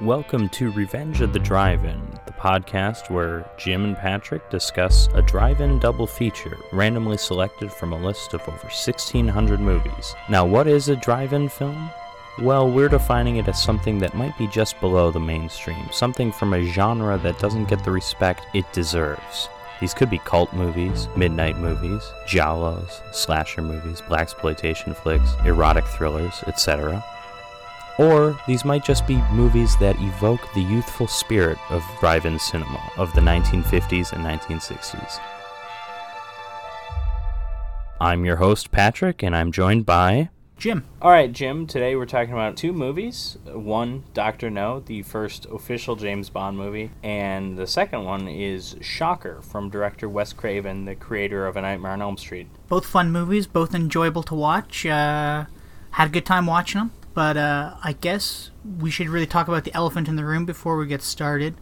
Welcome to Revenge of the Drive In, the podcast where Jim and Patrick discuss a drive in double feature randomly selected from a list of over 1,600 movies. Now, what is a drive in film? Well, we're defining it as something that might be just below the mainstream, something from a genre that doesn't get the respect it deserves. These could be cult movies, midnight movies, giallos, slasher movies, blaxploitation flicks, erotic thrillers, etc. Or these might just be movies that evoke the youthful spirit of drive in cinema of the 1950s and 1960s. I'm your host, Patrick, and I'm joined by. Jim. All right, Jim, today we're talking about two movies. One, Dr. No, the first official James Bond movie, and the second one is Shocker from director Wes Craven, the creator of A Nightmare on Elm Street. Both fun movies, both enjoyable to watch. Uh, had a good time watching them, but uh, I guess we should really talk about the elephant in the room before we get started.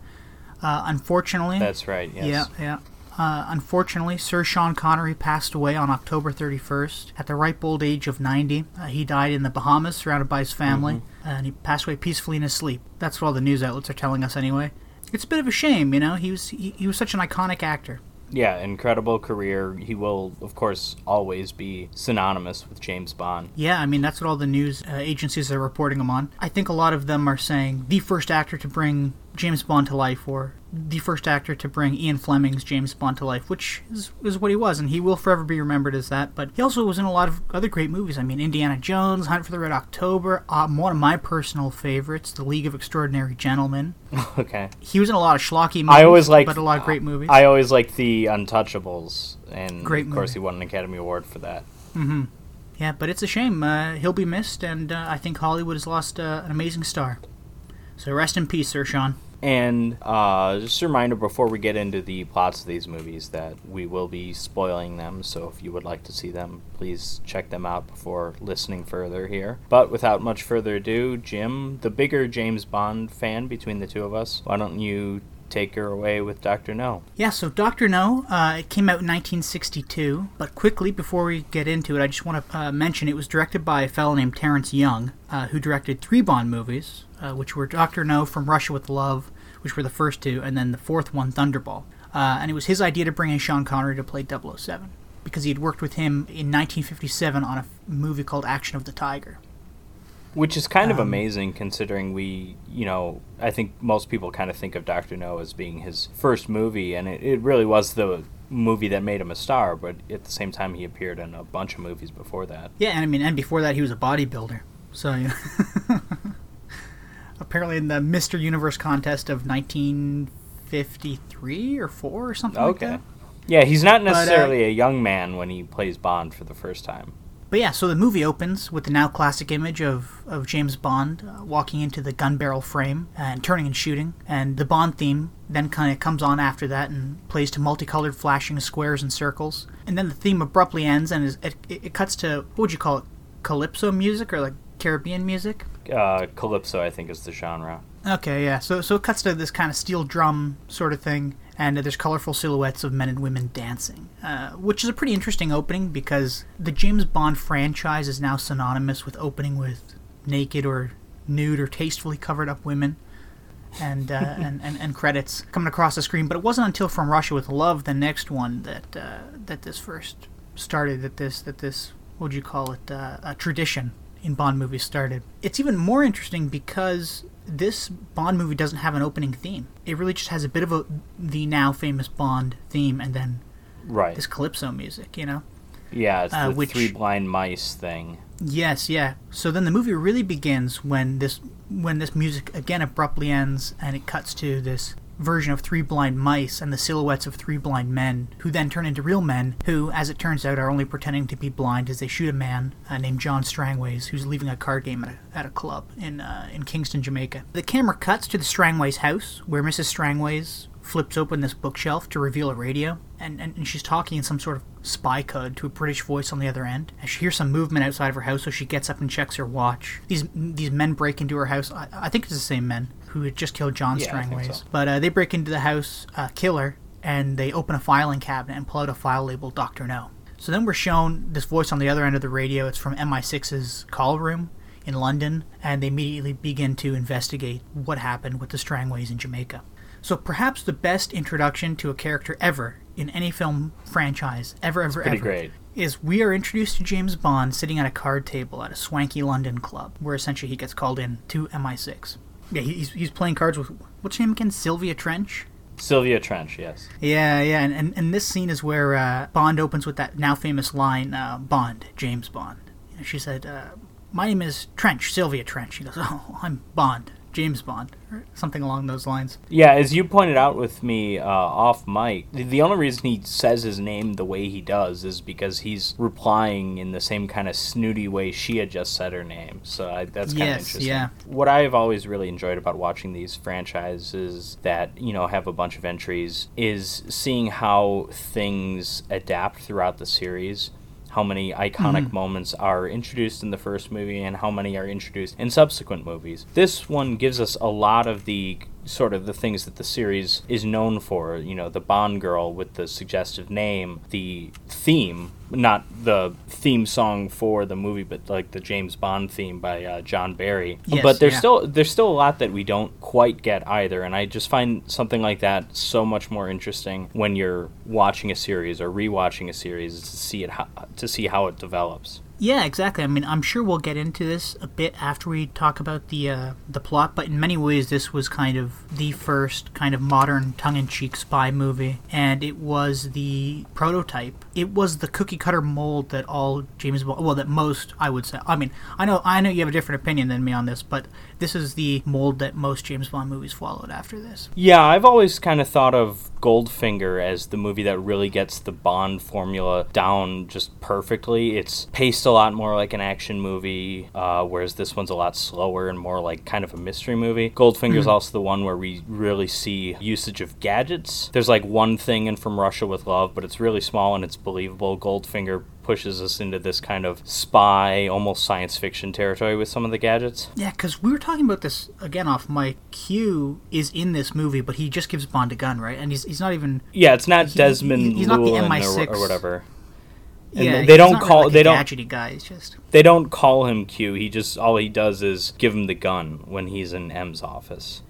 Uh, unfortunately, That's right, yes. yeah, yeah. Uh, unfortunately, Sir Sean Connery passed away on October 31st at the ripe old age of 90. Uh, he died in the Bahamas, surrounded by his family, Mm-hmm. and he passed away peacefully in his sleep. That's what all the news outlets are telling us, anyway. It's a bit of a shame, you know. He was he, he was such an iconic actor. Yeah, incredible career. He will, of course, always be synonymous with James Bond. Yeah, I mean that's what all the news uh, agencies are reporting him on. I think a lot of them are saying the first actor to bring James Bond to life, or the first actor to bring Ian Fleming's James Bond to life, which is, is what he was, and he will forever be remembered as that. But he also was in a lot of other great movies. I mean, Indiana Jones, Hunt for the Red October, um, one of my personal favorites, The League of Extraordinary Gentlemen. okay. He was in a lot of schlocky movies, I always liked, but a lot of great movies. I always liked the Untouchables, and Great of course, movie. he won an Academy Award for that. yeah, but it's a shame. Uh, he'll be missed, and uh, I think Hollywood has lost uh, an amazing star. So rest in peace, Sir Sean. And uh, just a reminder before we get into the plots of these movies that we will be spoiling them, so if you would like to see them, please check them out before listening further here. But without much further ado, Jim, the bigger James Bond fan between the two of us, why don't you take her away with Dr. No? Yeah, so Doctor No, uh, it came out in 1962. But quickly, before we get into it, I just want to uh, mention it was directed by a fellow named Terrence Young, uh, who directed three Bond movies, uh, which were Doctor No from Russia with Love, which were the first two, and then the fourth one, Thunderball. Uh, and it was his idea to bring in Sean Connery to play 007 because he had worked with him in 1957 on a f- movie called Action of the Tiger. Which is kind of Um, amazing considering we, you know, I think most people kind of think of Dr. No as being his first movie, and it, it really was the movie that made him a star, but at the same time, he appeared in a bunch of movies before that. Yeah, and I mean, and before that, he was a bodybuilder. So, know. apparently, in the Mr. Universe contest of 1953 or 4 or something like Okay. that. Yeah, he's not uh, necessarily a young man when he plays Bond for the first time. But yeah, so the movie opens with the now classic image of, of James Bond uh, walking into the gun barrel frame and turning and shooting. And the Bond theme then kind of comes on after that and plays to multicolored flashing squares and circles. And then the theme abruptly ends and is, it it cuts to, what would you call it? Calypso music or like Caribbean music? Uh, Calypso, I think, is the genre. Okay, yeah. So so it cuts to this kind of steel drum sort of thing, and uh, there's colorful silhouettes of men and women dancing, uh, which is a pretty interesting opening because the James Bond franchise is now synonymous with opening with naked or nude or tastefully covered up women. And, uh, and, and and credits coming across the screen, but it wasn't until From Russia with Love, the next one, that uh, that this first started. That this that this what would you call it? Uh, a tradition in Bond movies started. It's even more interesting because this Bond movie doesn't have an opening theme. It really just has a bit of a the now famous Bond theme and then Right. this calypso music, you know. yeah, it's uh, the which- Three Blind Mice thing. Yes, yeah. So then the movie really begins when this when this music again abruptly ends and it cuts to this version of three blind mice and the silhouettes of three blind men who then turn into real men who as it turns out are only pretending to be blind as they shoot a man uh, named John Strangways who's leaving a card game at a, at a club in uh, in Kingston, Jamaica. The camera cuts to the Strangways house where Mrs. Strangways flips open this bookshelf to reveal a radio, and, and, and she's talking in some sort of spy code to a British voice on the other end. And she hears some movement outside of her house, so she gets up and checks her watch. These these men break into her house. I, I think it's the same men who had just killed John Yeah, Strangways. so. But uh, they break into the house, uh, kill her, and they open a filing cabinet and pull out a file labeled Doctor No. So then we're shown this voice on the other end of the radio. It's from MI6's call room in London, and they immediately begin to investigate what happened with the Strangways in Jamaica. So perhaps the best introduction to a character ever in any film franchise, ever, ever, ever, great. is we are introduced to James Bond sitting at a card table at a swanky London club, where essentially he gets called in to MI6. Yeah, he's, he's playing cards with what's her name again? Sylvia Trench. Sylvia Trench, yes. Yeah, yeah, and, and, and this scene is where uh, Bond opens with that now famous line, uh, Bond, James Bond. You know, she said, uh, My name is Trench, Sylvia Trench. He goes, Oh, I'm Bond, James Bond, or something along those lines. Yeah, as you pointed out with me uh, off mic, the, only reason he says his name the way he does is because he's replying in the same kind of snooty way she had just said her name. So I, that's kind of Yes, interesting. yeah. What I've always really enjoyed about watching these franchises that you know have a bunch of entries is seeing how things adapt throughout the series. How many iconic Mm-hmm. moments are introduced in the first movie and how many are introduced in subsequent movies. This one gives us a lot of the sort of the things that the series is known for. You know, the Bond girl with the suggestive name, the theme, not the theme song for the movie, but like the James Bond theme by uh, John Barry. Yes, but there's yeah. still there's still a lot that we don't quite get either, and I just find something like that so much more interesting when you're watching a series or rewatching a series to see it ho- to see how it develops. Yeah, exactly. I mean, I'm sure we'll get into this a bit after we talk about the uh, the plot, but in many ways, this was kind of the first kind of modern tongue-in-cheek spy movie, and it was the prototype. It was the cookie cutter mold that all James Bond, well, that most I would say. I mean, I know I know you have a different opinion than me on this, but this is the mold that most James Bond movies followed after this. Yeah, I've always kind of thought of Goldfinger as the movie that really gets the Bond formula down just perfectly. It's paced a lot more like an action movie, uh, whereas this one's a lot slower and more like kind of a mystery movie. Goldfinger's also the one where we really see usage of gadgets. There's like one thing in From Russia with Love, but it's really small and it's believable. Goldfinger pushes us into this kind of spy, almost science fiction territory with some of the gadgets. Yeah, because we were talking about this again off mic. Q is in this movie, but he just gives Bond a gun, right? And he's he's not even Yeah, it's not He- Desmond he's not the or, MI6. or whatever. And yeah. they- don't call- like they a don't- gadgety guy. He's just They don't call him Q. He just all he does is give him the gun when he's in M's office.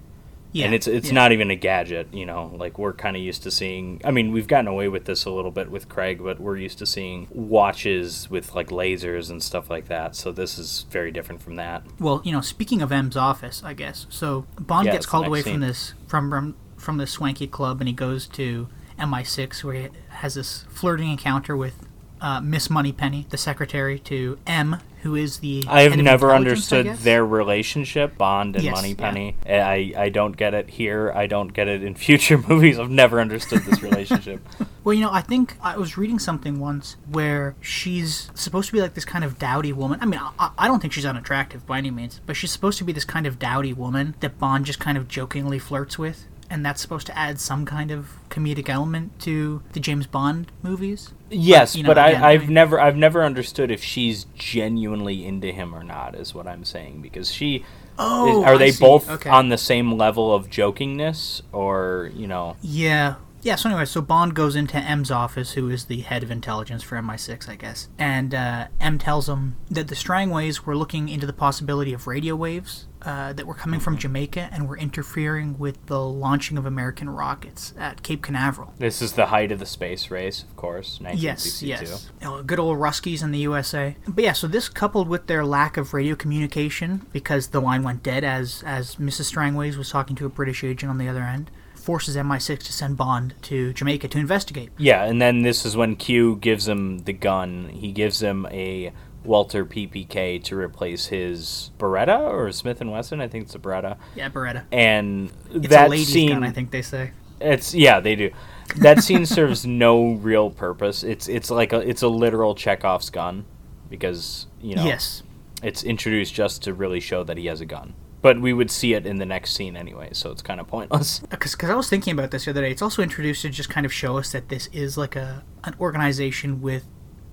Yeah, and it's it's yeah. not even a gadget, you know. Like we're kind of used to seeing. I mean, we've gotten away with this a little bit with Craig, but we're used to seeing watches with like lasers and stuff like that. So this is very different from that. Well, you know, speaking of M's office, I guess. So Bond Yeah, gets called away scene. from this from from from this swanky club, and he goes to MI6, where he has this flirting encounter with uh, Miss Moneypenny, the secretary to M, who is the. I have never understood their relationship, Bond and Yes, Moneypenny. I I don't get it here. I don't get it in future movies. I've never understood this relationship. Well, you know, I think I was reading something once where she's supposed to be like this kind of dowdy woman. I mean, I, I don't think she's unattractive by any means, but she's supposed to be this kind of dowdy woman that Bond just kind of jokingly flirts with. And that's supposed to add some kind of comedic element to the James Bond movies. Yes, you but, know, I, again, I I've mean- never I've never understood if she's genuinely into him or not. Is what I'm saying because she. Oh, are I they see. both Okay. on the same level of jokingness, or you know? Yeah. Yeah, so anyway, so Bond goes into M's office, who is the head of intelligence for MI6, I guess. And uh, M tells him that the Strangways were looking into the possibility of radio waves uh, that were coming from Jamaica and were interfering with the launching of American rockets at Cape Canaveral. This is the height of the space race, of course. Yes, 1962. yes. Oh, good old Ruskies in the USA. But yeah, so this coupled with their lack of radio communication, because the line went dead as as Mrs. Strangways was talking to a British agent on the other end, forces MI6 to send Bond to Jamaica to investigate. Yeah, and then this is when Q gives him the gun. He gives him a Walther PPK to replace his Beretta or Smith and Wesson. I think it's a Beretta. Yeah, Beretta. And It's that scene, gun, I think they say. It's yeah, they do. That scene serves no real purpose. It's it's like a it's a literal Chekhov's gun because you know Yes. it's introduced just to really show that he has a gun. But we would see it in the next scene anyway, so it's kind of pointless. Because I was thinking about this the other day. It's also introduced to just kind of show us that this is like a an organization with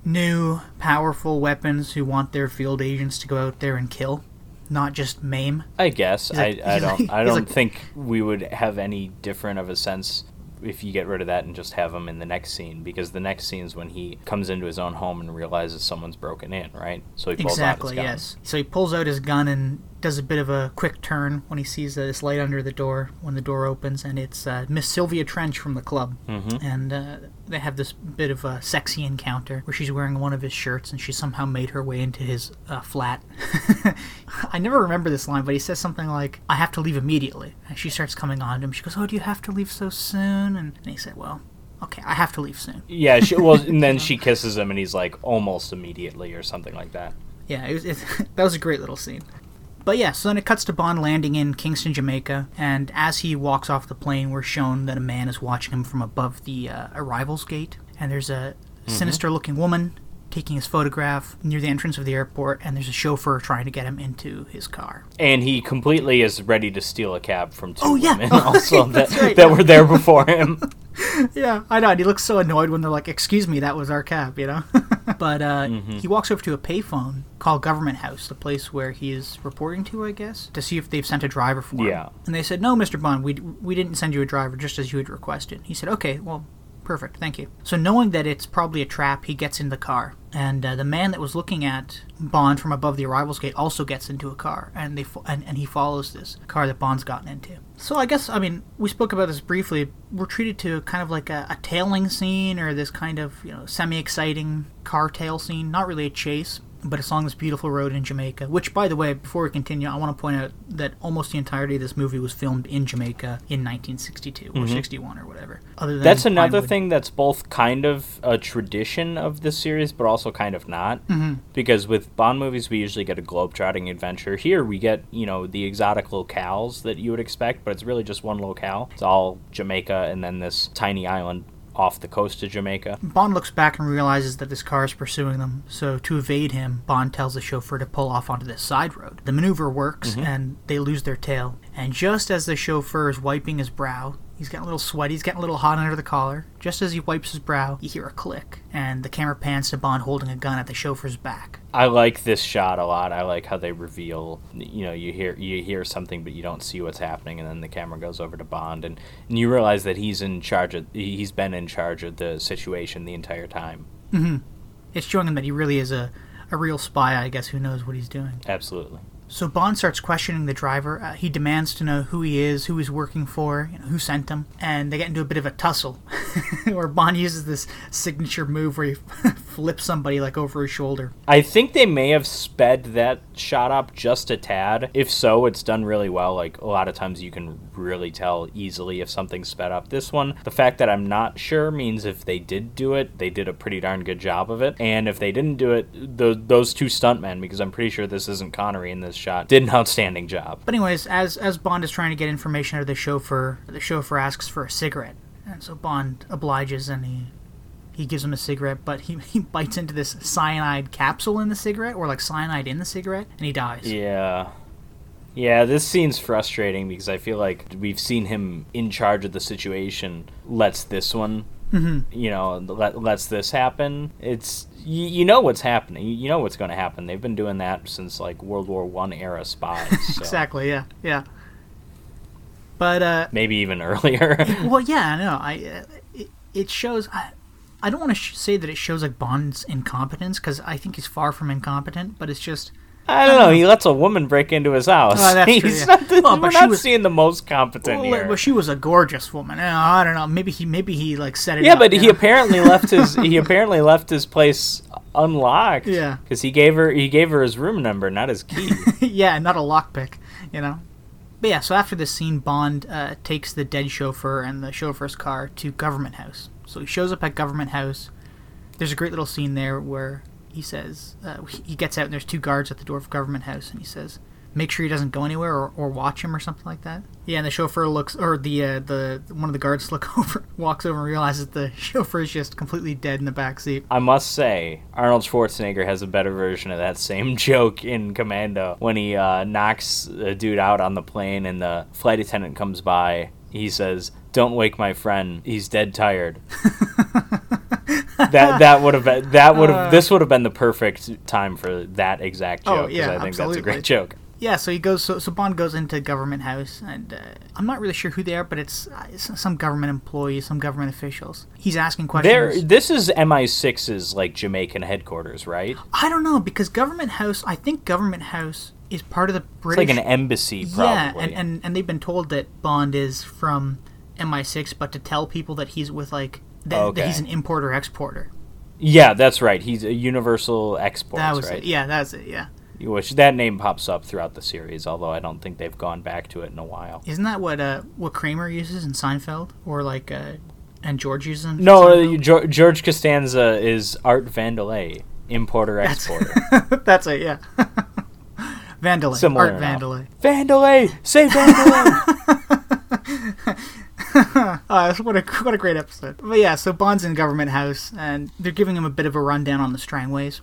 new, powerful weapons who want their field agents to go out there and kill, not just maim. I guess He's I, I don't like- I don't like- think we would have any different of a sense if you get rid of that and just have him in the next scene because the next scene is when he comes into his own home and realizes someone's broken in, right? So he pulls exactly, out his gun. yes. So he pulls out his gun and does a bit of a quick turn when he sees this light under the door when the door opens, and it's uh, Miss Sylvia Trench from the club. Mhm. And uh, they have this bit of a sexy encounter where she's wearing one of his shirts and she somehow made her way into his uh, flat. I never remember this line, but he says something like, I have to leave immediately. And she starts coming on to him. She goes, Oh, do you have to leave so soon? And, and he said, Well, okay, I have to leave soon. Yeah, she, well, and then she kisses him, and he's like almost immediately or something like that. Yeah, it was, it, that was a great little scene. But yeah, so then it cuts to Bond landing in Kingston, Jamaica, and as he walks off the plane, we're shown that a man is watching him from above the uh, arrivals gate, and there's a sinister-looking woman taking his photograph near the entrance of the airport, and there's a chauffeur trying to get him into his car. And he completely is ready to steal a cab from two Oh, yeah. women also that, right, that yeah. were there before him. Yeah, I know. And he looks so annoyed when they're like, "Excuse me, that was our cab," you know. but uh, he walks over to a payphone called Government House, the place where he is reporting to, I guess, to see if they've sent a driver for him. Yeah. And they said, "No, Mr. Bond, we we didn't send you a driver, just as you had requested." He said, "Okay, well." Perfect, thank you. So, knowing that it's probably a trap, he gets in the car, and uh, the man that was looking at Bond from above the arrivals gate also gets into a car, and they fo- and, and he follows this car that Bond's gotten into. So, I guess I mean we spoke about this briefly. We're treated to kind of like a, a tailing scene or this kind of you know semi-exciting car tail scene. Not really a chase, but it's along this beautiful road in Jamaica. Which, by the way, before we continue, I want to point out that almost the entirety of this movie was filmed in Jamaica in 1962 or 61 or whatever. Other than Mm-hmm. That's another Pinewood. thing that's both kind of a tradition of the series, but also kind of not. Mm-hmm. Because with Bond movies, we usually get a globe-trotting adventure. Here, we get you know the exotic locales that you would expect, but it's really just one locale. It's all Jamaica, and then this tiny island off the coast of Jamaica. Bond looks back and realizes that this car is pursuing them, so to evade him, Bond tells the chauffeur to pull off onto this side road. The maneuver works, Mm-hmm. and they lose their tail. And just as the chauffeur is wiping his brow, he's getting a little sweaty, he's getting a little hot under the collar. Just as he wipes his brow, you hear a click, and the camera pans to Bond holding a gun at the chauffeur's back. I like this shot a lot. I like how they reveal, you know, you hear you hear something but you don't see what's happening, and then the camera goes over to Bond, and, and you realize that he's in charge of. He's been in charge of the situation the entire time. Mm-hmm. It's showing him that he really is a, a real spy, I guess, who knows what he's doing. Absolutely. So Bond starts questioning the driver. Uh, he demands to know who he is, who he's working for, you know, who sent him, and they get into a bit of a tussle, where Bond uses this signature move where he flips somebody like over his shoulder. I think they may have sped that shot up just a tad. If so, it's done really well. Like a lot of times, you can really tell easily if something's sped up. This one, the fact that I'm not sure means if they did do it, they did a pretty darn good job of it. And if they didn't do it, those those two stuntmen, because I'm pretty sure this isn't Connery in this shot, did an outstanding job. But anyways, as as Bond is trying to get information out of the chauffeur, the chauffeur asks for a cigarette, and so Bond obliges and he he gives him a cigarette, but he, he bites into this cyanide capsule in the cigarette, or like cyanide in the cigarette, and he dies. Yeah. Yeah, this scene's frustrating because I feel like we've seen him in charge of the situation. Lets this one, you know, let, lets this happen. It's you, you know what's happening. You, know what's going to happen. They've been doing that since like World War One era spies. So Exactly. Yeah. Yeah. But uh, Maybe even earlier. well, yeah, I know. I uh, it, it shows. I, I don't want to sh- say that it shows like Bond's incompetence because I think he's far from incompetent. But it's just I don't know. He lets a woman break into his house. Oh, that's He's true, yeah. not, the- Well, we're not was- seeing the most competent well, here. well, she was a gorgeous woman. I don't know. Maybe he maybe he like set it. yeah, up, but he know? apparently left his he apparently left his place unlocked. Yeah. because he gave her he gave her his room number, not his key. yeah, not a lockpick, you know. But yeah, so after this scene, Bond uh, takes the dead chauffeur and the chauffeur's car to Government House. So he shows up at Government House. There's a great little scene there where he says uh, he gets out and there's two guards at the door of Government House, and he says, "Make sure he doesn't go anywhere or, or watch him or something like that." Yeah, and the chauffeur looks, or the uh, the one of the guards look over, walks over and realizes the chauffeur is just completely dead in the back seat. I must say, Arnold Schwarzenegger has a better version of that same joke in Commando when he uh, knocks a dude out on the plane and the flight attendant comes by. He says, "Don't wake my friend. He's dead tired." that that would have been that would have this would have been the perfect time for that exact Uh. Oh, yeah, I think that's a absolutely. great joke. yeah, so he goes. So, so Bond goes into government house, and uh, I'm not really sure who they are, but it's, uh, it's some government employees, some government officials. He's asking questions. There, this is MI6's like Jamaican headquarters, right? I don't know because government house. I think government house is part of the It's British. like an embassy, yeah, and, and and they've been told that Bond is from MI6, but to tell people that he's with like that, Okay. that he's an importer exporter. yeah, that's right. He's a Universal Exports, That was right? it. Yeah, that's it. Yeah, Which that name pops up throughout the series, although I don't think they've gone back to it in a while. isn't that what uh what Kramer uses in Seinfeld, or like uh and George uses in No, Seinfeld? uh, Geor- George Costanza is Art Vandelay, importer That's- exporter. That's it, yeah. Vandalay. Similar Art enough. Vandalay. Vandelay, say Vandelay. Uh, what a what a great episode. But yeah, so Bond's in government house, and they're giving him a bit of a rundown on the Strangways,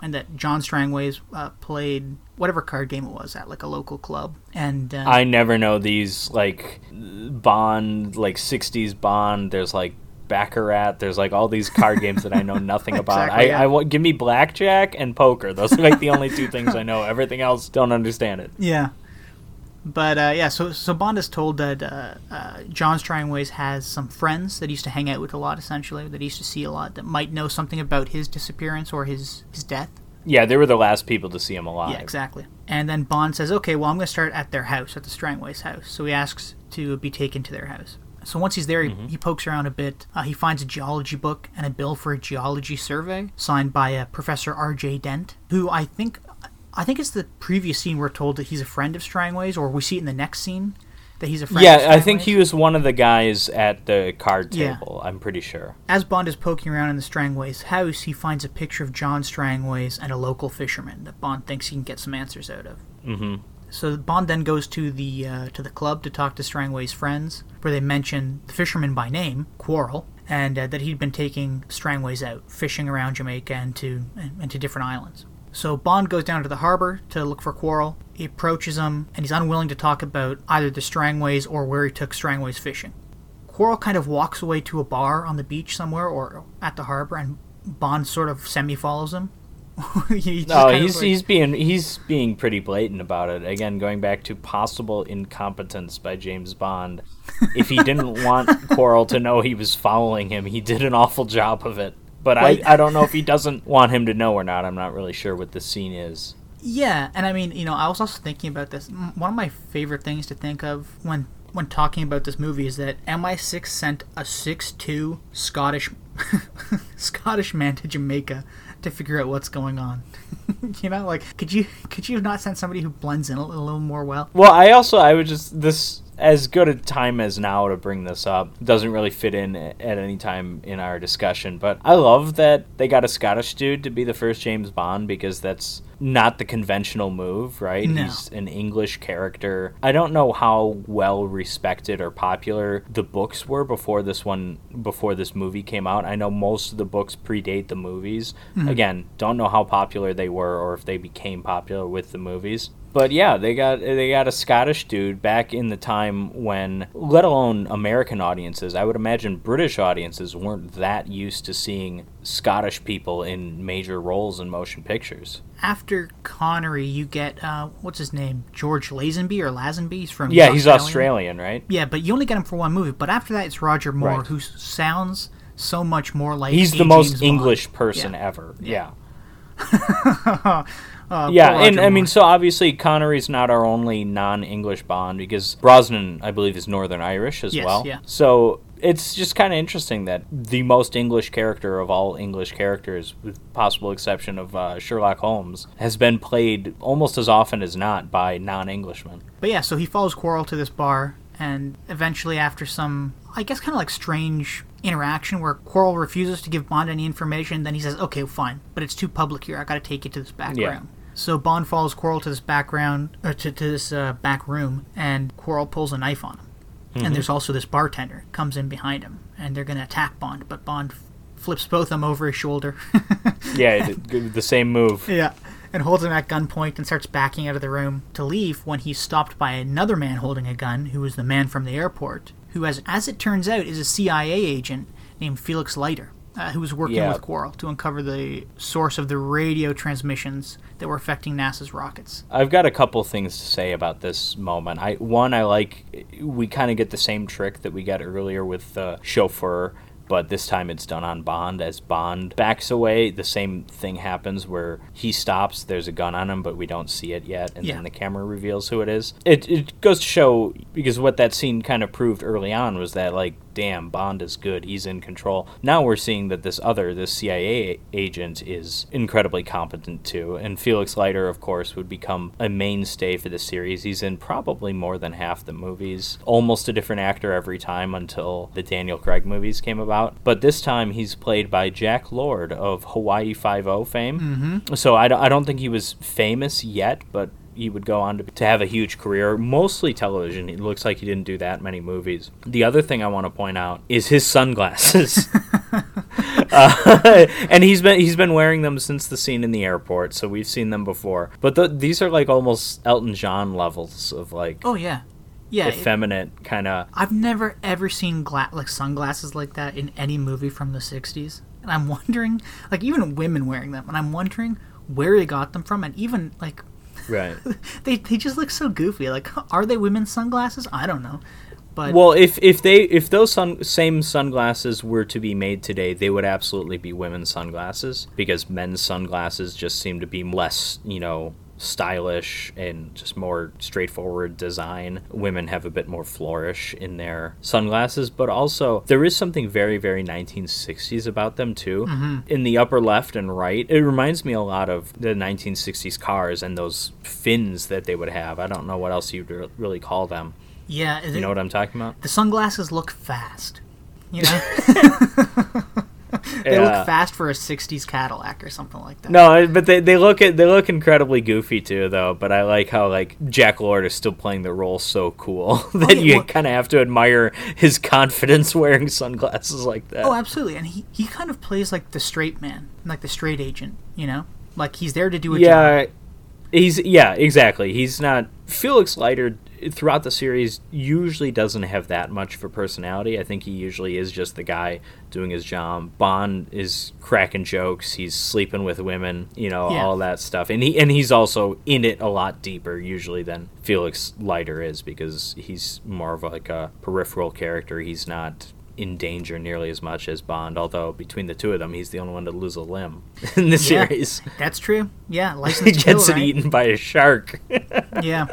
and that John Strangways uh, played whatever card game it was at like a local club, and uh, I never know these like Bond, like '60s Bond. There's like Baccarat. There's like all these card games that I know nothing about. Exactly, I, yeah. I want give me blackjack and poker. Those are like the only two things I know. Everything else don't understand it. yeah. But uh, yeah, so so Bond is told that uh, uh, John Strangways has some friends that he used to hang out with a lot, essentially that he used to see a lot, that might know something about his disappearance or his his death. Yeah, they were the last people to see him alive. Yeah, exactly. And then Bond says, "Okay, well, I'm going to start at their house, at the Strangways' house." So he asks to be taken to their house. So once he's there, he, he pokes around a bit. Uh, he finds a geology book and a bill for a geology survey signed by uh, Professor R.J. Dent, who I think, I think it's the previous scene we're told that he's a friend of Strangways, or we see it in the next scene that he's a friend. of Yeah, I think he was one of the guys at the card Yeah. table. I'm pretty sure. As Bond is poking around in the Strangways' house, he finds a picture of John Strangways and a local fisherman that Bond thinks he can get some answers out of. hmm So Bond then goes to the uh, to the club to talk to Strangway's friends, where they mention the fisherman by name, Quarrel, and uh, that he'd been taking Strangways out fishing around Jamaica and to and, to different islands. So Bond goes down to the harbor to look for Quarrel. He approaches him, and he's unwilling to talk about either the Strangways or where he took Strangways fishing. Quarrel kind of walks away to a bar on the beach somewhere or at the harbor, and Bond sort of semi follows him. No, he's like- he's being he's being pretty blatant about it. Again, going back to possible incompetence by James Bond. If he didn't want Quarrel to know he was following him, he did an awful job of it. But I, I don't know if he doesn't want him to know or not. I'm not really sure what the scene is. Yeah, and I mean, you know, I was also thinking about this. One of my favorite things to think of when when talking about this movie is that MI6 sent a 6'2 Scottish Scottish man to Jamaica to figure out what's going on. you know, like could you could you not sent somebody who blends in a, a little more well? Well, I also I would just this as good a time as now to bring this up doesn't really fit in at any time in our discussion. But I love that they got a Scottish dude to be the first James Bond because that's not the conventional move, right? No. He's an English character. I don't know how well respected or popular the books were before this one before this movie came out. I know most of the books predate the movies. Mm-hmm. Again, don't know how popular they were or if they became popular with the movies. But yeah, they got they got a Scottish dude back in the time when, let alone American audiences, I would imagine British audiences weren't that used to seeing Scottish people in major roles in motion pictures. After Connery, you get uh, what's his name, George Lazenby or Lazenby? From Yeah, he's Australian, right? Yeah, but you only get him for one movie. But after that, it's Roger Moore, Right. who sounds so much more like He's the most James Bond. English person Yeah. ever. Yeah. Uh, Yeah, and Roger I mean, so obviously Connery's not our only non-English Bond because Brosnan, I believe, is Northern Irish as Yes, well. yeah. So it's just kind of interesting that the most English character of all English characters, with possible exception of uh, Sherlock Holmes, has been played almost as often as not by non-Englishmen. But yeah, so he follows Quarrel to this bar, and eventually, after some, I guess, kind of like strange interaction where Quarrel refuses to give Bond any information, then he says, "Okay, fine, but it's too public here. I got to take you to this background." So Bond follows Quarrel to this background, to, to this uh, back room, and Quarrel pulls a knife on him. And there's also this bartender comes in behind him, and they're gonna attack Bond, but Bond flips both of them over his shoulder. Yeah, the, the same move. Yeah, and holds him at gunpoint and starts backing out of the room to leave when he's stopped by another man holding a gun, who is the man from the airport, who, as, as it turns out, is a CIA agent named Felix Leiter. Uh, who was working Yeah. with Quarrel to uncover the source of the radio transmissions that were affecting NASA's rockets. I've got a couple things to say about this moment. I one, I like we kind of get the same trick that we got earlier with the chauffeur, but this time it's done on Bond. As Bond backs away, the same thing happens where he stops. There's a gun on him, but we don't see it yet, and Yeah. then the camera reveals who it is. It it goes to show because what that scene kind of proved early on was that like damn, Bond is good. He's in control. Now we're seeing that this other, this CIA agent, is incredibly competent too. And Felix Leiter, of course, would become a mainstay for the series. He's in probably more than half the movies. Almost a different actor every time until the Daniel Craig movies came about. But this time he's played by Jack Lord of Hawaii Five-O fame. Mm-hmm. So I, don't- I don't think he was famous yet, but he would go on to, to have a huge career, mostly television. It looks like he didn't do that many movies. The other thing I want to point out is his sunglasses. uh, and he's been he's been wearing them since the scene in the airport, so we've seen them before. But the, these are like almost Elton John levels of like Oh yeah, yeah. effeminate kind of. I've never ever seen gla- like sunglasses like that in any movie from the '60s, and I'm wondering, like even women wearing them, and I'm wondering where they got them from, and even like Right. they they just look so goofy. Like, are they women's sunglasses? I don't know, but Well, if if they if those sun, same sunglasses were to be made today, they would absolutely be women's sunglasses because men's sunglasses just seem to be less, you know, stylish and just more straightforward design. Women have a bit more flourish in their sunglasses, but also there is something very very 1960s about them too. Mm-hmm. In the upper left and right, it reminds me a lot of the 1960s cars and those fins that they would have. I don't know what else you'd re- really call them. yeah, You know what I'm talking about? the sunglasses look fast. You know, they Yeah. look fast for a '60s Cadillac or something like that. No, but they, they look at they look incredibly goofy too, though. But I like how like Jack Lord is still playing the role so cool that Oh, yeah, you well- kind of have to admire his confidence wearing sunglasses like that. Oh, absolutely. And he, he kind of plays like the straight man, like the straight agent, you know? Like he's there to do a job. Yeah, he's yeah exactly. He's not Felix Leiter throughout the series usually doesn't have that much of a personality. I think he usually is just the guy doing his job. Bond is cracking jokes. He's sleeping with women, you know, Yeah. all that stuff. And he and he's also in it a lot deeper usually than Felix Leiter is because he's more of like a peripheral character. He's not in danger nearly as much as Bond, although between the two of them, he's the only one to lose a limb in the Yeah, series. That's true. Yeah, He license to kill, gets it right? eaten by a shark. Yeah.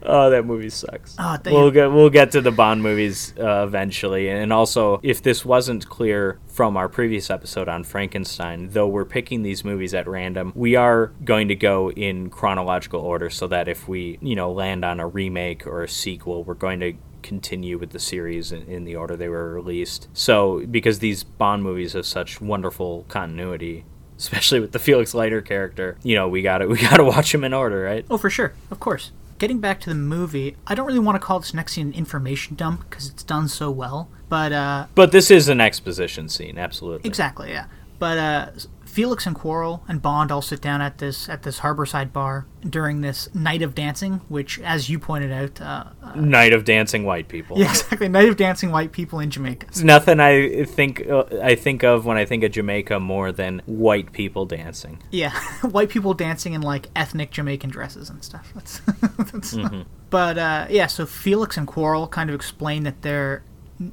Oh, that movie sucks. Oh, we'll get we'll get to the Bond movies uh, eventually, and also if this wasn't clear from our previous episode on Frankenstein, though we're picking these movies at random, we are going to go in chronological order so that if we you know land on a remake or a sequel, we're going to continue with the series in, in the order they were released. So because these Bond movies have such wonderful continuity. Especially with the Felix Leiter character, you know we got to we got to watch them in order, right? Oh, for sure. Of course. Getting back to the movie, I don't really want to call this next scene an information dump because it's done so well. But, uh, But this is an exposition scene, absolutely. exactly, yeah. But, uh, Felix and Quarrel and Bond all sit down at this at this harborside bar during this night of dancing, which, as you pointed out, uh, uh, Night of dancing white people. yeah, exactly, night of dancing white people in Jamaica. It's nothing I think uh, I think of when I think of Jamaica more than white people dancing. Yeah, white people dancing in like ethnic Jamaican dresses and stuff. That's, that's Mm-hmm. But uh, yeah, so Felix and Quarrel kind of explain that they're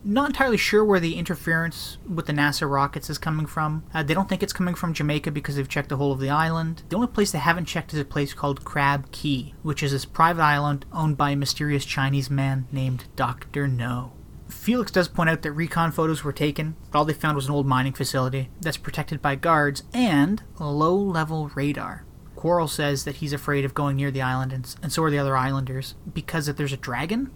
not entirely sure where the interference with the NASA rockets is coming from. Uh, they don't think it's coming from Jamaica because they've checked the whole of the island. The only place they haven't checked is a place called Crab Key, which is this private island owned by a mysterious Chinese man named Dr. No. Felix does point out that recon photos were taken, but all they found was an old mining facility that's protected by guards and low level radar. Quarrel says that he's afraid of going near the island, and, and so are the other islanders, because that there's a dragon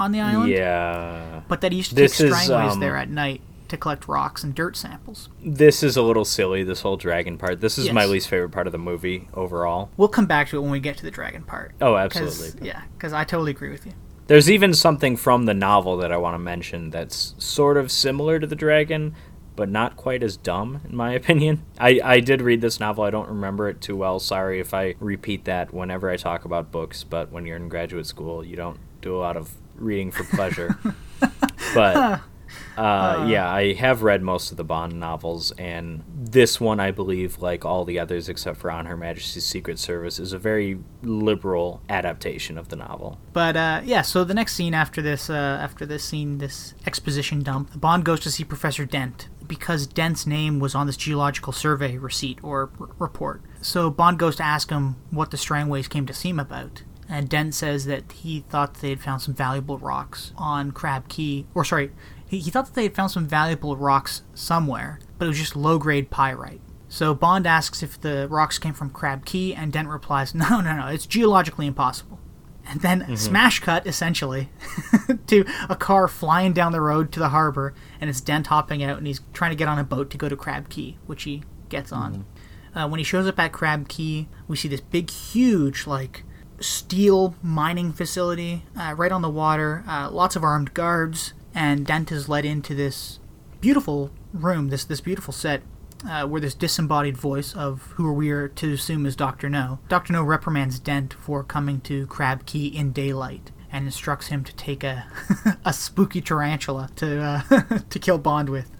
on the island, Yeah. but that he used to This take strangways um, there at night to collect rocks and dirt samples. This is a little silly this whole dragon part. This is my least favorite part of the movie overall. We'll come back to it when we get to the dragon part. Oh, absolutely. Yeah, because I totally agree with you. There's even something from the novel that I want to mention that's sort of similar to the dragon, but not quite as dumb, in my opinion. I, I did read this novel. I don't remember it too well. Sorry if I repeat that whenever I talk about books, but when you're in graduate school, you don't do a lot of reading for pleasure. but Uh, yeah, I have read most of the Bond novels, and this one, I believe, like all the others except for On Her Majesty's Secret Service, is a very liberal adaptation of the novel. But uh, yeah, so the next scene after this, uh, after this scene, this exposition dump, Bond goes to see Professor Dent because Dent's name was on this geological survey receipt or r- report. So Bond goes to ask him what the Strangways came to see him about. And Dent says that he thought they had found some valuable rocks on Crab Key, or sorry, he, he thought that they had found some valuable rocks somewhere, but it was just low grade pyrite. So Bond asks if the rocks came from Crab Key, and Dent replies, No, no, no, it's geologically impossible. And then mm-hmm. smash cut, essentially, to a car flying down the road to the harbor, and it's Dent hopping out, and he's trying to get on a boat to go to Crab Key, which he gets on. Mm-hmm. Uh, when he shows up at Crab Key, we see this big, huge, like, steel mining facility uh, right on the water, uh, lots of armed guards, and Dent is led into this beautiful room, this this beautiful set, uh, where this disembodied voice of who we are to assume is Doctor No. Doctor No reprimands Dent for coming to Crab Key in daylight and instructs him to take a a spooky tarantula to uh, to kill Bond with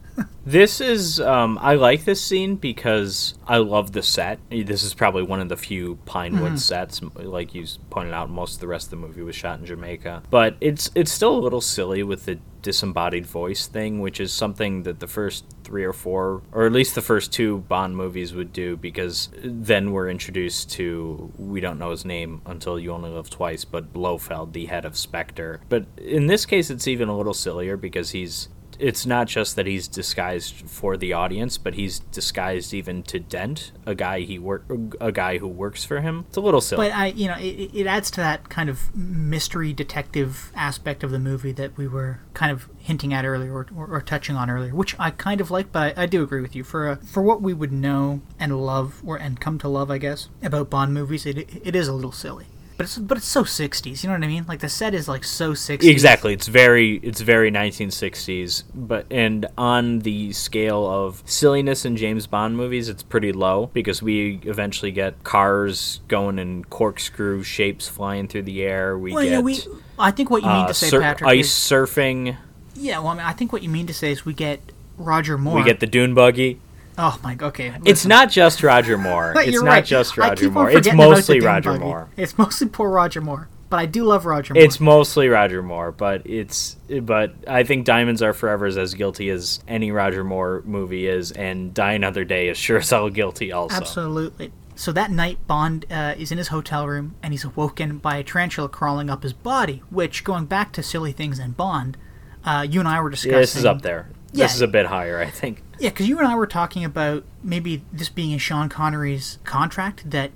this is um, I like this scene because I love the set. This is probably one of the few Pinewood mm-hmm. sets, like you pointed out. Most of the rest of the movie was shot in Jamaica, but it's it's still a little silly with the disembodied voice thing, which is something that the first three or four, or at least the first two Bond movies would do, because then we're introduced to we don't know his name until You Only Live Twice, but Blofeld, the head of Spectre. But in this case, it's even a little sillier because he's it's not just that he's disguised for the audience, but he's disguised even to Dent, a guy he work, a guy who works for him. It's a little silly. But I, you know, it, it adds to that kind of mystery detective aspect of the movie that we were kind of hinting at earlier or, or, or touching on earlier, which I kind of like. But I, I do agree with you for a, for what we would know and love or and come to love, I guess, about Bond movies. It it is a little silly but it's but it's so 60s you know what i mean? Like the set is like so 60s exactly. It's very it's very 1960s but and on the scale of silliness in james bond movies it's pretty low because we eventually get cars going in corkscrew shapes flying through the air. We well, get yeah, we, i think what you mean uh, to say sur- patrick ice is, surfing. Yeah well I, mean, I think what you mean to say is we get roger moore we get the dune buggy Oh my. God. Okay. Listen. It's not just Roger Moore. it's not right. just Roger Moore. It's mostly Roger buggy. Moore. It's mostly poor Roger Moore. But I do love Roger Moore. It's mostly Roger Moore, but it's but I think Diamonds Are Forever is as guilty as any Roger Moore movie is, and Die Another Day is sure as hell guilty also. Absolutely. So that night, Bond uh, is in his hotel room and he's awoken by a tarantula crawling up his body. Which, going back to silly things in Bond, uh, you and I were discussing. Yeah, this is up there. Yeah. This is a bit higher, I think. Yeah, because you and I were talking about maybe this being in Sean Connery's contract that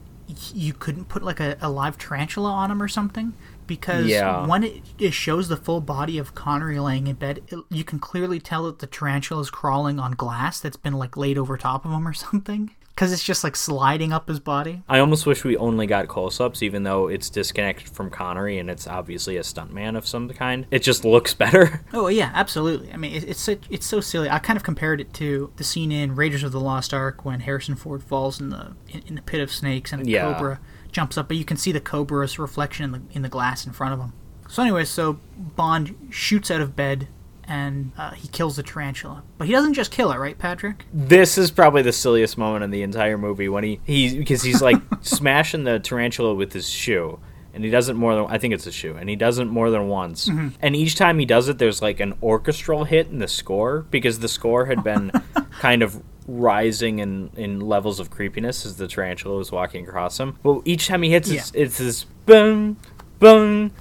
you couldn't put like a, a live tarantula on him or something because yeah. when it, it, shows the full body of Connery laying in bed, it, you can clearly tell that the tarantula is crawling on glass that's been like laid over top of him or something because it's just like sliding up his body. I almost wish we only got close-ups, even though it's disconnected from Connery and it's obviously a stuntman of some kind. It just looks better. Oh yeah, absolutely. I mean, it, it's so, it's so silly. I kind of compared it to the scene in Raiders of the Lost Ark when Harrison Ford falls in the in, in the pit of snakes and a yeah. cobra jumps up, but you can see the cobra's reflection in the in the glass in front of him. So anyway, so Bond shoots out of bed and uh, he kills the tarantula. But he doesn't just kill it, right, Patrick? This is probably the silliest moment in the entire movie when he he because he's like smashing the tarantula with his shoe. And he does it more than I think it's a shoe, and he does it more than once. Mm-hmm. And each time he does it, there's like an orchestral hit in the score because the score had been kind of rising in, in levels of creepiness as the tarantula was walking across him. But each time he hits, yeah. it's, it's this boom, boom,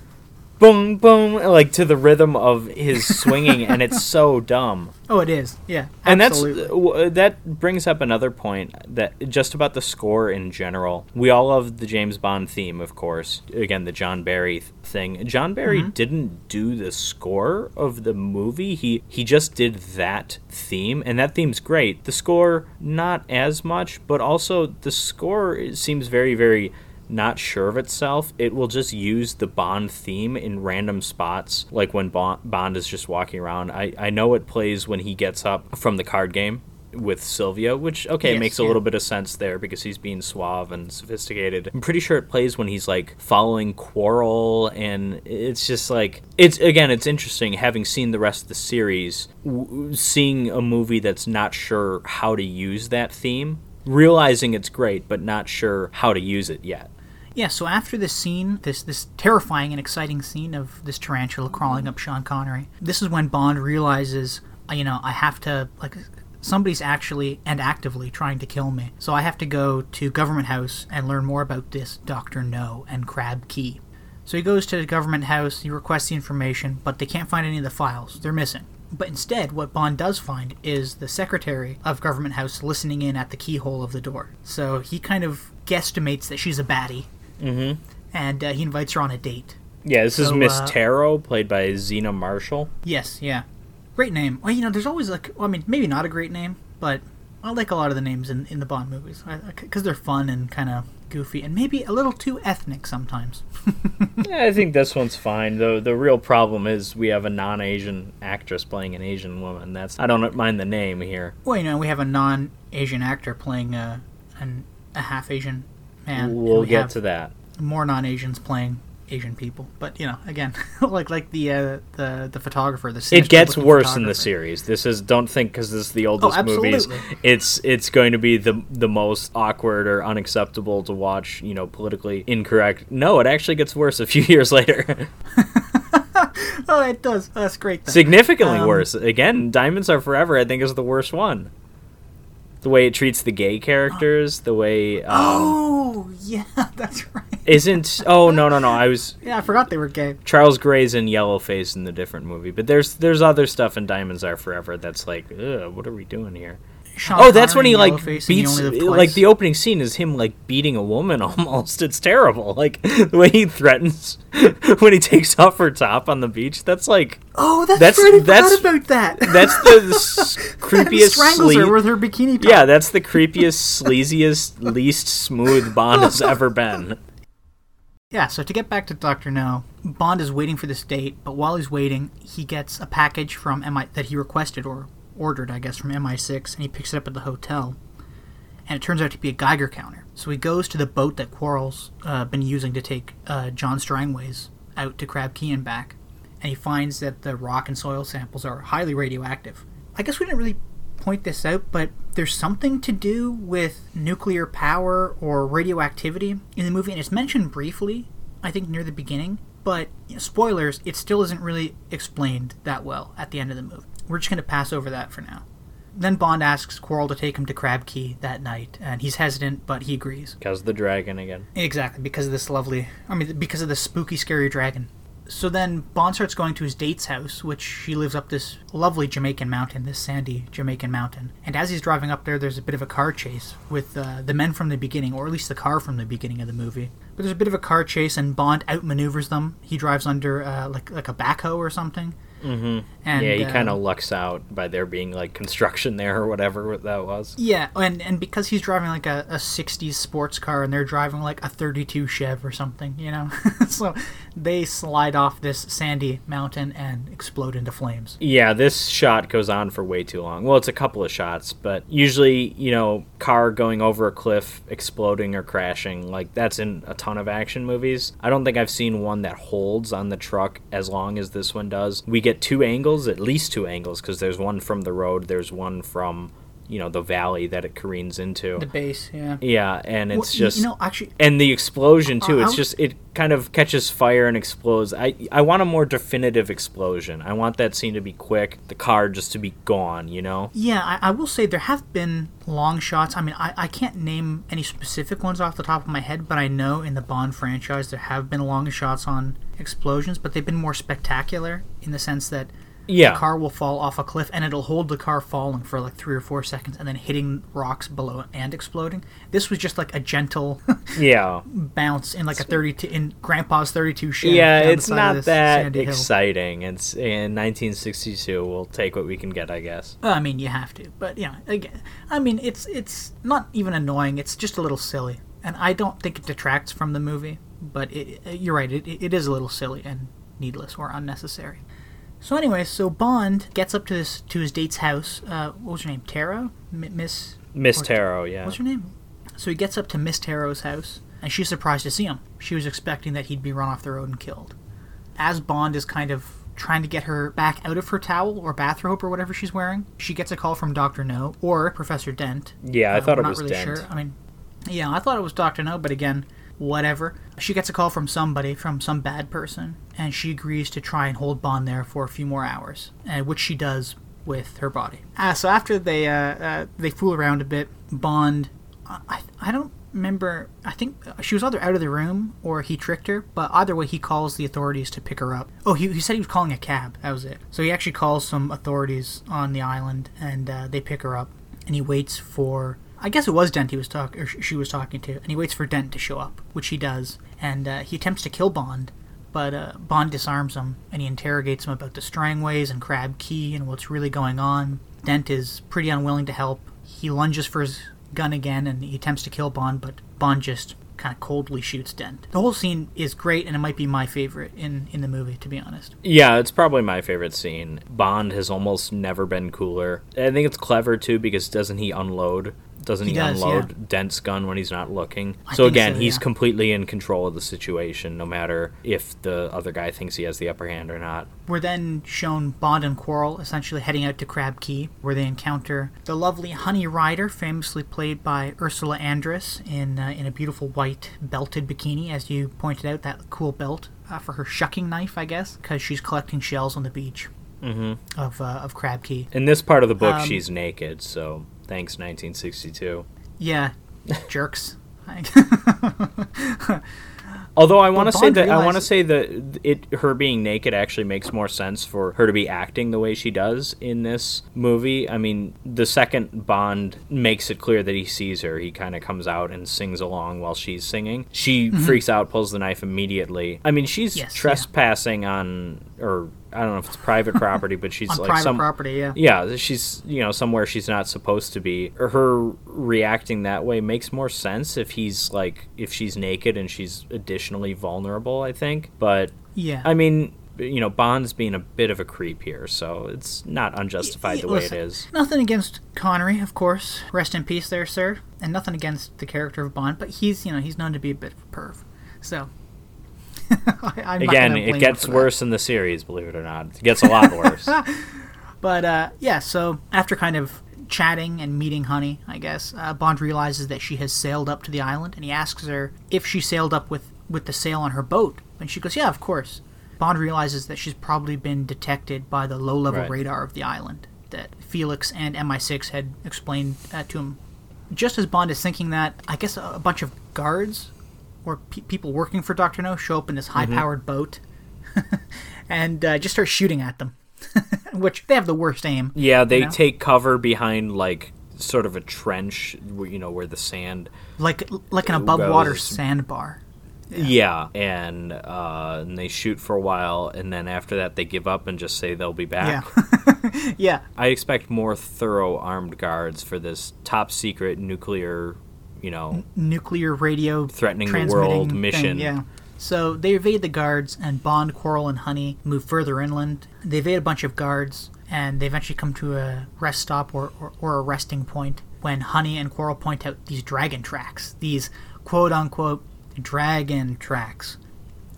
boom, boom, like to the rhythm of his swinging, and it's so dumb. Oh, it is. Yeah, and that's uh, that brings up another point that just about the score in general. We all love the James Bond theme, of course. Again, the John Barry thing. John Barry mm-hmm. didn't do the score of the movie. He he just did that theme, and that theme's great. The score, not as much, but also the score seems very very not sure of itself, it will just use the Bond theme in random spots, like when Bond is just walking around. I, I know it plays when he gets up from the card game with Sylvia, which okay Yes, makes a little bit of sense there because he's being suave and sophisticated. I'm pretty sure it plays when he's like following Quarrel, and it's just like it's again it's interesting having seen the rest of the series, w- seeing a movie that's not sure how to use that theme, realizing it's great but not sure how to use it yet. Yeah, so after this scene, this this terrifying and exciting scene of this tarantula crawling up Sean Connery, this is when Bond realizes, you know, I have to like somebody's actually and actively trying to kill me. So I have to go to Government House and learn more about this Doctor No and Crab Key. So he goes to the Government House, he requests the information, but they can't find any of the files. They're missing. But instead, what Bond does find is the secretary of Government House listening in at the keyhole of the door. So he kind of guesstimates that she's a baddie Mm-hmm. and uh, he invites her on a date. Yeah, this is Miss uh, Taro, played by Zena Marshall. Yes, yeah, great name. Well, you know, there's always like, well, I mean, maybe not a great name, but I like a lot of the names in, in the Bond movies because they're fun and kind of goofy and maybe a little too ethnic sometimes. Yeah, I think this one's fine. The the real problem is we have a non-Asian actress playing an Asian woman. That's I don't mind the name here. well, you know, we have a non-Asian actor playing a an, a half Asian man. and we'll we get to that. more non-Asians playing Asian people. But you know, again, like like the uh, the the photographer, the It gets worse in the series. This is don't think because this is the oldest Oh, movies. It's it's going to be the the most awkward or unacceptable to watch. You know, politically incorrect. No, it actually gets worse a few years later. Oh, it does. That's great. Then. Significantly Um, worse. Again, Diamonds Are Forever. I think is the worst one. The way it treats the gay characters, the way um, Oh, yeah, that's right. isn't. Oh no no no! I was Yeah, I forgot they were gay. Charles Gray's in Yellowface in the different movie, but there's there's other stuff in Diamonds Are Forever that's like, Ugh, what are we doing here? Sean oh, that's when he like Yellowface and You beats like the opening scene is him like beating a woman almost. It's terrible. Like the way he threatens when he takes off her top on the beach. That's like Oh, that's, That's- right. I that's- forgot about that. that's the creepiest strangles sle- her with her bikini top. Yeah, that's the creepiest, sleaziest, least smooth Bond has ever been. Yeah, so to get back to Doctor No, Bond is waiting for this date, but while he's waiting, he gets a package from MI that he requested or ordered, I guess, from MI6, and he picks it up at the hotel. And it turns out to be a Geiger counter. So he goes to the boat that Quarrel's uh, been using to take uh, John Strangways out to Crab Key and back, and he finds that the rock and soil samples are highly radioactive. I guess we didn't really point this out, but there's something to do with nuclear power or radioactivity in the movie, and it's mentioned briefly, I think, near the beginning. But you know, spoilers, it still isn't really explained that well at the end of the movie. We're just going to pass over that for now. Then Bond asks Quarrel to take him to Crab Key that night, and he's hesitant, but he agrees. Because of the dragon again. Exactly, because of this lovely, I mean, because of this spooky, scary dragon. So then Bond starts going to his date's house, which she lives up this lovely Jamaican mountain, this sandy Jamaican mountain. And as he's driving up there, there's a bit of a car chase with uh, the men from the beginning, or at least the car from the beginning of the movie. But there's a bit of a car chase, and Bond outmaneuvers them. He drives under uh, like like a backhoe or something. Mm-hmm. And yeah, he uh, kind of lucks out by there being like construction there or whatever that was. Yeah, and and because he's driving like a, a 60s sports car and they're driving like a 32 Chev or something, you know? so they slide off this sandy mountain and explode into flames. Yeah, this shot goes on for way too long. Well, it's a couple of shots, but usually, you know, car going over a cliff, exploding or crashing, like that's in a ton of action movies. I don't think I've seen one that holds on the truck as long as this one does. We get two angles, at least two angles, because there's one from the road, there's one from, you know, the valley that it careens into. The base, yeah. yeah, and it's Well, just you know, actually, and the explosion too. Uh, It's just it kind of catches fire and explodes. I I want a more definitive explosion. I want that scene to be quick. The car just to be gone. You know. yeah, I, I will say there have been long shots. I mean, I, I can't name any specific ones off the top of my head, but I know in the Bond franchise there have been long shots on explosions, but they've been more spectacular in the sense that Yeah. the car will fall off a cliff and it'll hold the car falling for like three or four seconds and then hitting rocks below it and exploding. This was just like a gentle yeah. bounce in like a 32 in Grandpa's 32 Chev. Yeah. It's not that sandy hill. exciting. It's in 1962. We'll take what we can get, I guess. Well, I mean, you have to, but yeah, again, I mean, it's it's not even annoying. It's just a little silly, and I don't think it detracts from the movie. But it- you're right, it, it is a little silly and needless or unnecessary. So anyway, so Bond gets up to this to his date's house. Uh, what was her name? Tara, M- Miss Miss Taro, yeah. What's her name? So he gets up to Miss Taro's house, and she's surprised to see him. She was expecting that he'd be run off the road and killed. As Bond is kind of trying to get her back out of her towel or bathrobe or whatever she's wearing, she gets a call from Doctor No or Professor Dent. Yeah, I Uh, thought it not was really Dent. Sure. I mean, yeah, I thought it was Doctor No, but again, whatever. She gets a call from somebody, from some bad person, and she agrees to try and hold Bond there for a few more hours, and which she does with her body. Uh, so after they uh, uh, they fool around a bit, Bond, I, I don't remember. I think she was either out of the room or he tricked her. But either way, he calls the authorities to pick her up. Oh, he, he said he was calling a cab. That was it. So he actually calls some authorities on the island, and uh, they pick her up. And he waits for. I guess it was Dent he was talking, or she was talking to, and he waits for Dent to show up, which he does, and uh, he attempts to kill Bond, but uh, Bond disarms him, and he interrogates him about the Strangways and Crab Key and what's really going on. Dent is pretty unwilling to help. He lunges for his gun again, and he attempts to kill Bond, but Bond just kind of coldly shoots Dent. The whole scene is great, and it might be my favorite in, in the movie, to be honest. Yeah, it's probably my favorite scene. Bond has almost never been cooler. I think it's clever too because doesn't he unload? Doesn't he, He does, unload Dent's gun when he's not looking? I so again, so, he's yeah. completely in control of the situation, no matter if the other guy thinks he has the upper hand or not. We're then shown Bond and Quarrel essentially heading out to Crab Key, where they encounter the lovely Honey Rider, famously played by Ursula Andress in uh, in a beautiful white belted bikini, as you pointed out, that cool belt uh, for her shucking knife, I guess, because she's collecting shells on the beach Mm-hmm. of uh, of Crab Key. In this part of the book, Um, she's naked, so thanks 1962. Yeah, jerks. Although I want to say that I want to say that it her being naked actually makes more sense for her to be acting the way she does in this movie. I mean, the second Bond makes it clear that he sees her, he kind of comes out and sings along while she's singing. She freaks out, pulls the knife immediately. I mean, she's Mm-hmm. Yes, yeah. trespassing on or I don't know if it's private property, but she's like private some property, yeah. yeah, she's you know somewhere she's not supposed to be. Her reacting that way makes more sense if he's like if she's naked and she's additionally vulnerable. I think, but Yeah. I mean, you know, Bond's being a bit of a creep here, so it's not unjustified the way it is. Nothing against Connery, of course. Rest in peace, there, sir. And nothing against the character of Bond, but he's, you know, he's known to be a bit of a perv. So, I, I'm Again, it gets worse in the series. Believe it or not, it gets a lot worse. But uh, yeah, so after kind of chatting and meeting Honey, I guess uh, Bond realizes that she has sailed up to the island, and he asks her if she sailed up with with the sail on her boat, and she goes, "Yeah, of course." Bond realizes that she's probably been detected by the low level Right. radar of the island that Felix and MI6 had explained uh, to him. Just as Bond is thinking that, I guess a, a bunch of guards or pe- people working for Doctor No show up in this high powered boat and uh, just start shooting at them. Which they have the worst aim. yeah, they know? take cover behind like sort of a trench, where, you know, where the sand like like an above water goes- sandbar. Yeah, and uh, and they shoot for a while, and then after that they give up and just say they'll be back. Yeah, yeah, I expect more thorough armed guards for this top secret nuclear, you know, nuclear radio Threatening the world thing, mission. Yeah. So they evade the guards, and Bond, Quarrel, and Honey move further inland. They evade a bunch of guards, and they eventually come to a rest stop or, or, or a resting point when Honey and Quarrel point out these dragon tracks, these quote unquote dragon tracks,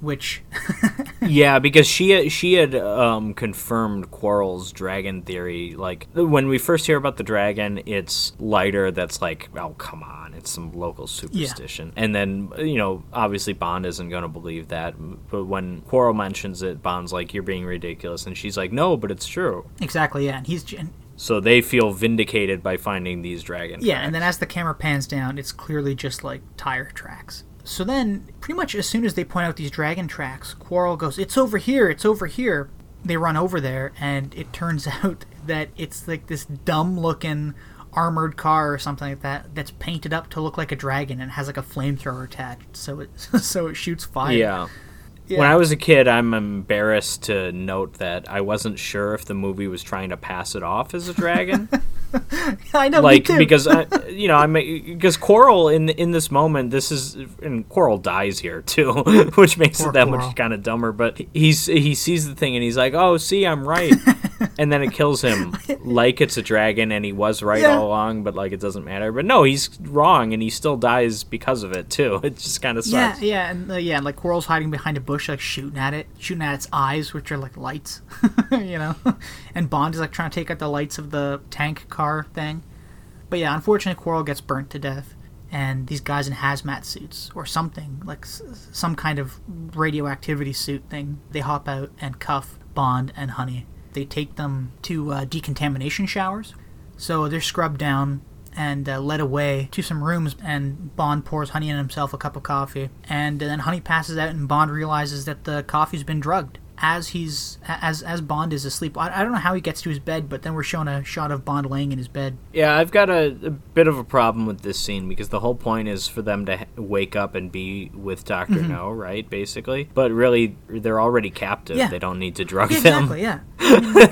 which yeah, because she she had um, confirmed Quarrel's dragon theory. Like when we first hear about the dragon, it's lighter. That's like, oh come on, it's some local superstition. And then you know, obviously Bond isn't going to believe that. But when Quarrel mentions it, Bond's like, you're being ridiculous, and she's like, no, but it's true. exactly yeah, and he's and So they feel vindicated by finding these dragon. Yeah, and then as the camera pans down, it's clearly just like tire tracks. So then, pretty much as soon as they point out these dragon tracks, Quarrel goes, It's over here, it's over here. They run over there, and it turns out that it's like this dumb looking armored car or something like that that's painted up to look like a dragon and has like a flamethrower attached so it so it shoots fire. Yeah. Yeah. When I was a kid, I'm embarrassed to note that I wasn't sure if the movie was trying to pass it off as a dragon. I know, like because I, you know I because Quarrel in in this moment this is and Quarrel dies here too, which makes Poor it that Quarrel. much kind of dumber. But he's he sees the thing and he's like, oh, see, I'm right, and then it kills him like it's a dragon and he was right Yeah. all along, but like it doesn't matter. But no, he's wrong and he still dies because of it too. It just kind of yeah, sucks. yeah, and uh, yeah, and like Quarrel's hiding behind a bush, like shooting at it, shooting at its eyes, which are like lights, you know. and Bond is like trying to take out the lights of the tank car thing. But yeah, unfortunately, Coral gets burnt to death, and these guys in hazmat suits or something like s- some kind of radioactivity suit thing, they hop out and cuff Bond and Honey. They take them to uh, decontamination showers, so they're scrubbed down and uh, led away to some rooms. And Bond pours Honey and himself a cup of coffee, and then Honey passes out, and Bond realizes that the coffee's been drugged. As he's as as Bond is asleep, I, I don't know how he gets to his bed, but then we're shown a shot of Bond laying in his bed. Yeah, I've got a, a bit of a problem with this scene because the whole point is for them to wake up and be with Doctor Mm-hmm. No, right? Basically, but really they're already captive. Yeah. They don't need to drug Yeah, them. exactly, yeah.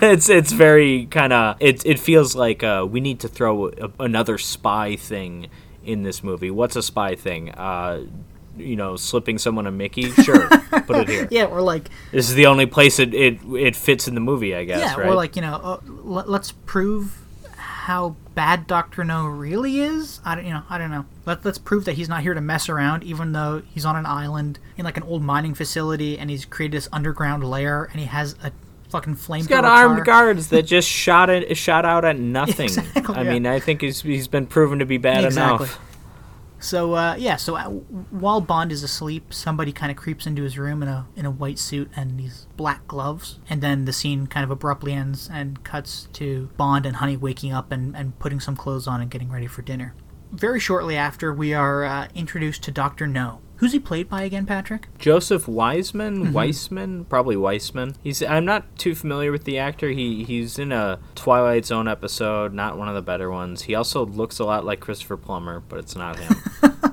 it's it's very kind of it. It feels like uh, we need to throw a, another spy thing in this movie. What's a spy thing? Uh, you know, slipping someone a Mickey. Sure, put it here. Yeah, or like This is the only place it it, it fits in the movie, I guess. yeah, right? or like you know, uh, l- let's prove how bad Doctor No really is. I don't, you know, I don't know. Let, let's prove that he's not here to mess around, even though he's on an island in like an old mining facility, and he's created this underground lair, and he has a fucking flamethrower. He's got armed car. guards that just shot it, shot out at nothing. Exactly, I yeah. mean, I think he's he's been proven to be bad Exactly. enough. So uh, yeah, so uh, while Bond is asleep, somebody kind of creeps into his room in a in a white suit and these black gloves, and then the scene kind of abruptly ends and cuts to Bond and Honey waking up and, and putting some clothes on and getting ready for dinner. Very shortly after, we are uh, introduced to Doctor No. Who's he played by again, Patrick? Joseph Wiseman, Mm-hmm. Weissman, probably Weissman. He's I'm not too familiar with the actor. He he's in a Twilight Zone episode, not one of the better ones. He also looks a lot like Christopher Plummer, but it's not him.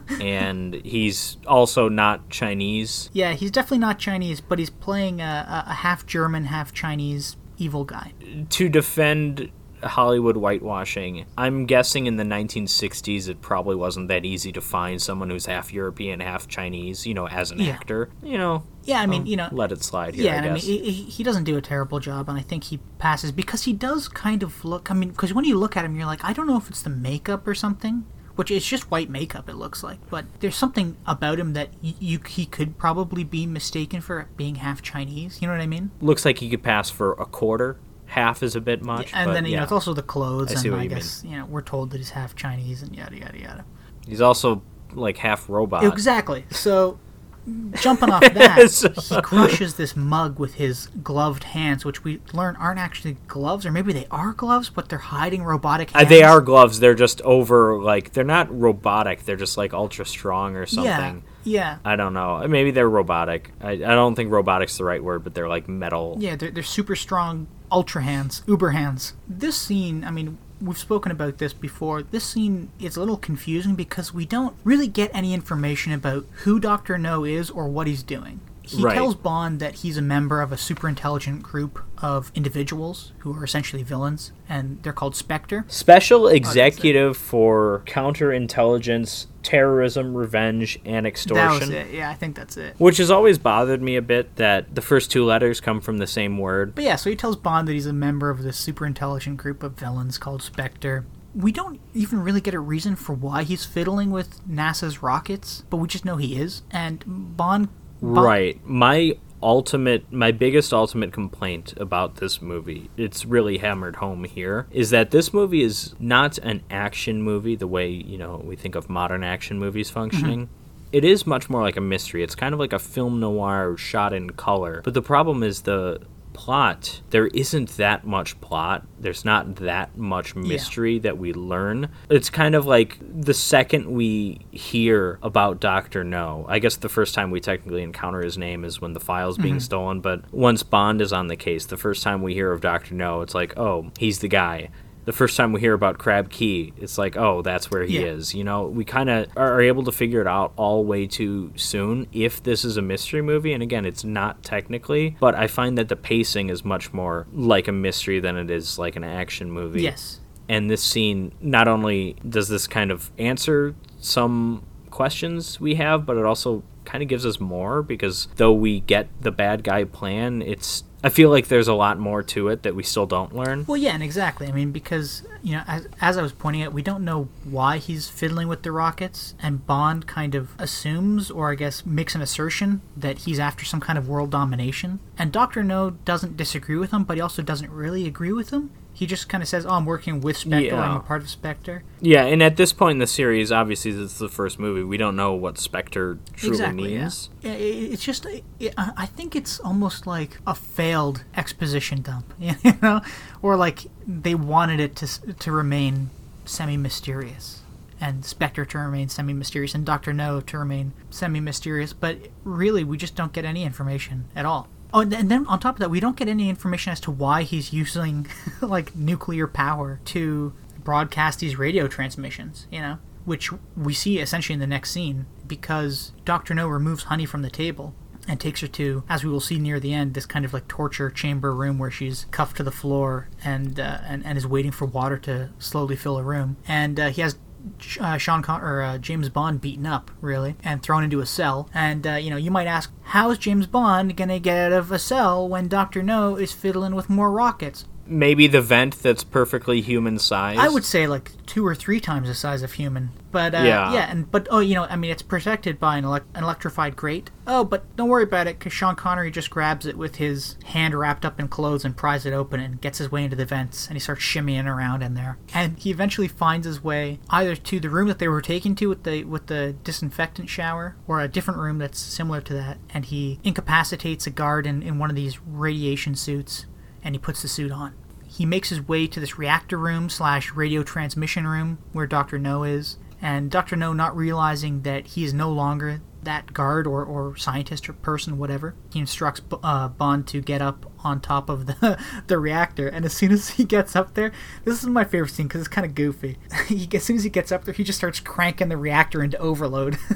and he's also not Chinese. Yeah, he's definitely not Chinese, but he's playing a, a, a half German, half Chinese evil guy. To defend Hollywood whitewashing, I'm guessing in the 1960s it probably wasn't that easy to find someone who's half European, half Chinese, you know, as an Yeah. actor. You know, Yeah, I mean, um, you know, let it slide here, yeah, I I mean, he, he- he doesn't do a terrible job, and I think he passes because he does kind of look. I mean, because when you look at him, you're like, I don't know if it's the makeup or something, which it's just white makeup. It looks like, but there's something about him that y- you he could probably be mistaken for being half Chinese. You know what I mean? Looks like he could pass for a quarter. Half is a bit much, and but then you yeah. know it's also the clothes, I and I you guess you know we're told that he's half Chinese and yada yada yada. he's also like half robot. Exactly. So, jumping off that, So- he crushes this mug with his gloved hands, which we learn aren't actually gloves, or maybe they are gloves, but they're hiding robotic Uh, they are gloves. They're just over like they're not robotic. They're just like ultra strong or something. Yeah. Yeah. I don't know. Maybe they're robotic. I, I don't think robotic's the right word, but they're like metal. Yeah, they're, they're super strong ultra hands, uber hands. This scene, I mean, we've spoken about this before. This scene is a little confusing because we don't really get any information about who Dr. No is or what he's doing. He Right. tells Bond that he's a member of a super intelligent group of individuals who are essentially villains, and they're called Spectre. Special executive for counterintelligence, terrorism, revenge, and extortion. That was it. Yeah, I think that's it. Which has always bothered me a bit that the first two letters come from the same word. But yeah, so he tells Bond that he's a member of this super intelligent group of villains called Spectre. We don't even really get a reason for why he's fiddling with NASA's rockets, but we just know he is. And Bond. Right. My ultimate my biggest ultimate complaint about this movie it's really hammered home here is that this movie is not an action movie the way you know we think of modern action movies mm-hmm. functioning. It is much more like a mystery. It's kind of like a film noir shot in color. But the problem is the plot there isn't that much plot. There's not that much mystery that we learn. It's kind of like the second we hear about dr no i guess the first time we technically encounter his name is when the file's being mm-hmm. stolen but once bond is on the case the first time we hear of dr no it's like oh he's the guy the first time we hear about Crab Key, it's like, oh, that's where he Yeah. is. You know, we kind of are able to figure it out all way too soon if this is a mystery movie. And again, it's not technically, but I find that the pacing is much more like a mystery than it is like an action movie. Yes. And this scene not only does this kind of answer some questions we have, but it also kind of gives us more because though we get the bad guy plan, it's I feel like there's a lot more to it that we still don't learn. Well, yeah, and exactly. I mean, because you know, as, as I was pointing out, we don't know why he's fiddling with the rockets, and Bond kind of assumes, or I guess makes an assertion that he's after some kind of world domination. And Doctor No doesn't disagree with him, but he also doesn't really agree with him. He just kind of says, "Oh, I'm working with Spectre. Yeah. I'm a part of Spectre." Yeah, and at this point in the series, obviously this is the first movie. We don't know what Spectre truly exactly. Means. Yeah, It's just, it, I I think it's almost like a failed exposition dump, you know, or like they wanted it to to remain semi-mysterious, and Spectre to remain semi-mysterious, and Doctor No to remain semi-mysterious. But really, we just don't get any information at all. Oh, and then- on top of that, we don't get any information as to why he's using like nuclear power to broadcast these radio transmissions. You know, which we see essentially in the next scene because Doctor No removes Honey from the table and takes her to, as we will see near the end, this kind of like torture chamber room where she's cuffed to the floor and uh, and, and is waiting for water to slowly fill a room. And uh, he has uh, Sean Con- or uh, James Bond beaten up, really, and thrown into a cell. And uh, you know, you might ask, how's James Bond gonna get out of a cell when Doctor No is fiddling with more rockets? Maybe the vent that's perfectly human size. I would say like two or three times the size of human. But uh, Yeah. yeah, and but oh, you know, I mean, it's protected by an, elec an electrified grate. Oh, but don't worry about it, because Sean Connery just grabs it with his hand wrapped up in clothes and pries it open and gets his way into the vents, and he starts shimmying around in there. And he eventually finds his way either to the room that they were taken to with the with the disinfectant shower, or a different room that's similar to that. And he incapacitates a guard in, in one of these radiation suits, and he puts the suit on he makes his way to this reactor room slash radio transmission room where Dr. No is. And Dr. No, not realizing that he is no longer that guard or, or scientist or person, whatever, he instructs uh, Bond to get up on top of the, the reactor. And as soon as he gets up there, this is my favorite scene because it's kind of goofy. he, as soon as he gets up there, he just starts cranking the reactor into overload.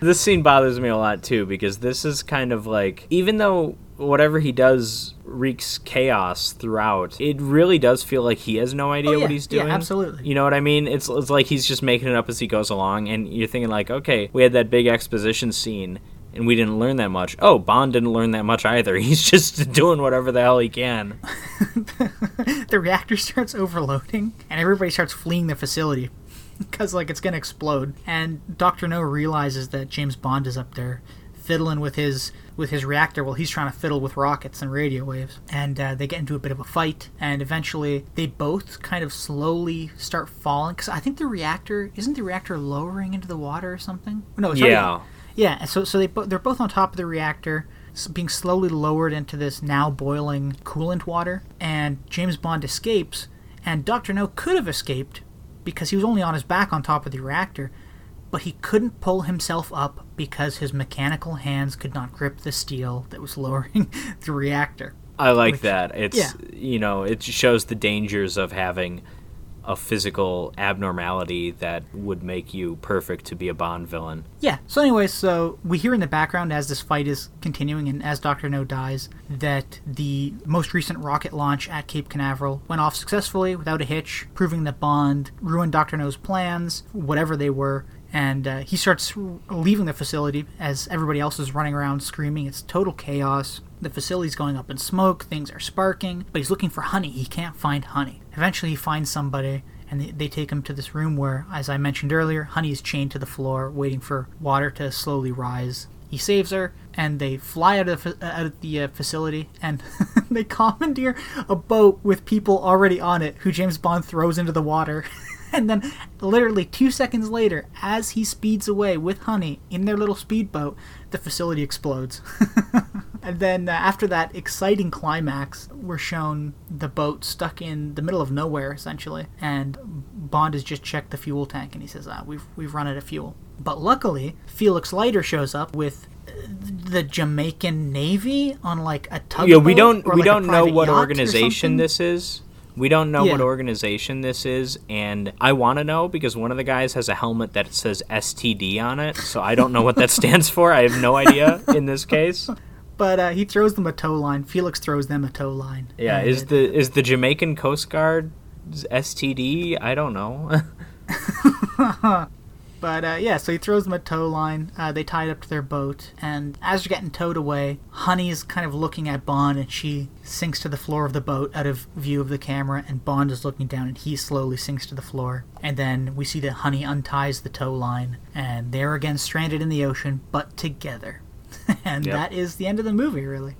This scene bothers me a lot too because this is kind of like even though whatever he does wreaks chaos throughout, it really does feel like he has no oh, idea Oh, yeah. what he's doing. Yeah, absolutely. You know what I mean? It's it's like he's just making it up as he goes along and you're thinking like, okay, we had that big exposition scene and we didn't learn that much. Oh, Bond didn't learn that much either. He's just doing whatever the hell he can. the reactor starts overloading and everybody starts fleeing the facility because like it's gonna explode and dr no realizes that james bond is up there fiddling with his with his reactor while he's trying to fiddle with rockets and radio waves. And uh, they get into a bit of a fight and eventually they both kind of slowly start falling because i think the reactor isn't the reactor lowering into the water or something? No it's already- Yeah. yeah, so so they they're both on top of the reactor, being slowly lowered into this now boiling coolant water, and James Bond escapes, and Doctor No could have escaped because he was only on his back on top of the reactor, but he couldn't pull himself up because his mechanical hands could not grip the steel that was lowering the reactor. I like Which- that. It's yeah. you know, it shows the dangers of having a physical abnormality that would make you perfect to be a Bond villain. Yeah. So, anyway, so we hear in the background as this fight is continuing and as Doctor No dies that the most recent rocket launch at Cape Canaveral went off successfully without a hitch, proving that Bond ruined Doctor No's plans, whatever they were. And uh, he starts leaving the facility as everybody else is running around screaming. It's total chaos. The facility's going up in smoke, things are sparking, but he's looking for honey. He can't find honey. Eventually, he finds somebody, and they, they take him to this room where, as I mentioned earlier, Honey is chained to the floor, waiting for water to slowly rise. He saves her, and they fly out of the, fa- out of the uh, facility, and they commandeer a boat with people already on it, who James Bond throws into the water. and then, literally two seconds later, as he speeds away with Honey in their little speedboat, the facility explodes. and then, uh, after that exciting climax, we're shown the boat stuck in the middle of nowhere, essentially. And Bond has just checked the fuel tank, and he says, ah, we've, we've run out of fuel. But luckily, Felix Leiter shows up with the Jamaican Navy on like a tugboat. Yeah, we don't we like, don't know what organization this is. We don't know what organization this is, and I want to know because one of the guys has a helmet that says STD on it, so I don't know what that stands for. I have no idea in this case. But uh, he throws them a tow line. Felix throws them a tow line. Yeah, is it- the is the Jamaican Coast Guard STD. I don't know. But uh, yeah, so he throws them a tow line. Uh, they tie it up to their boat, and as they're getting towed away, Honey is kind of looking at Bond, and she sinks to the floor of the boat out of view of the camera. And Bond is looking down, and he slowly sinks to the floor. And then we see that Honey unties the tow line, and they're again stranded in the ocean, but together. and Yep. that is the end of the movie, really.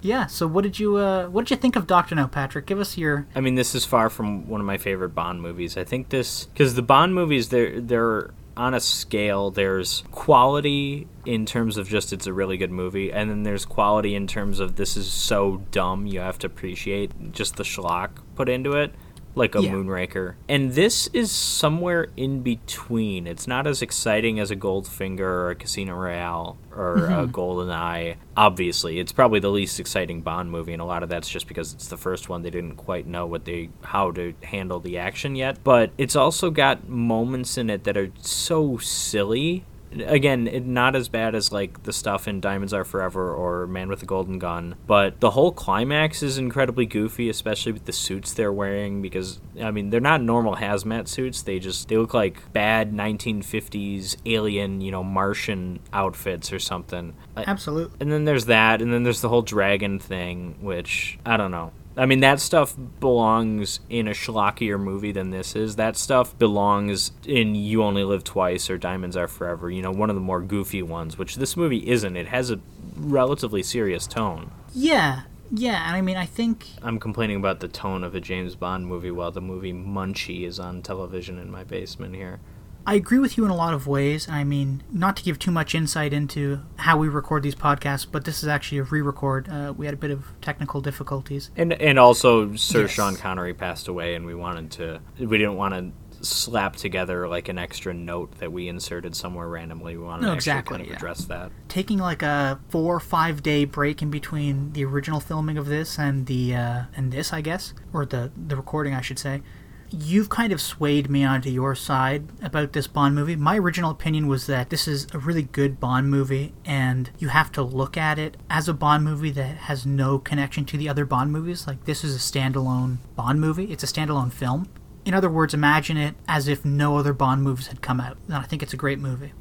Yeah. So what did you uh, what did you think of Doctor No, Patrick? Give us your I mean, this is far from one of my favorite Bond movies. I think this because the Bond movies they're they're on a scale. There's quality in terms of just it's a really good movie, and then there's quality in terms of this is so dumb you have to appreciate just the schlock put into it. Like a Yeah. Moonraker. And this is somewhere in between. It's not as exciting as a Goldfinger or a Casino Royale or a mm-hmm. GoldenEye. Obviously, it's probably the least exciting Bond movie, and a lot of that's just because it's the first one. They didn't quite know what they how to handle the action yet. But it's also got moments in it that are so silly. Again, it, not as bad as like the stuff in Diamonds Are Forever or Man with a Golden Gun, but the whole climax is incredibly goofy, especially with the suits they're wearing. Because I mean, they're not normal hazmat suits; they just they look like bad 1950s alien, you know, Martian outfits or something. I- absolute. and then there's that, and then there's the whole dragon thing, which I don't know. I mean, that stuff belongs in a schlockier movie than this is. That stuff belongs in You Only Live Twice or Diamonds Are Forever. You know, one of the more goofy ones, which this movie isn't. It has a relatively serious tone. Yeah. Yeah, and I mean, I think I'm complaining about the tone of a James Bond movie while the movie Munchie is on television in my basement here. I agree with you in a lot of ways. I mean, not to give too much insight into how we record these podcasts, but this is actually a re-record. Uh, we had a bit of technical difficulties. And and also Sir Yes. Sean Connery passed away and we wanted to we didn't want to slap together like an extra note that we inserted somewhere randomly. We wanted No, to exactly, kind of yeah. address that. Taking like a four or five day break in between the original filming of this and the uh, and this, I guess, or the the recording, I should say. You've kind of swayed me onto your side about this Bond movie. My original opinion was that this is a really good Bond movie, and you have to look at it as a Bond movie that has no connection to the other Bond movies. Like, this is a standalone Bond movie, it's a standalone film. In other words, imagine it as if no other Bond movies had come out. And I think it's a great movie.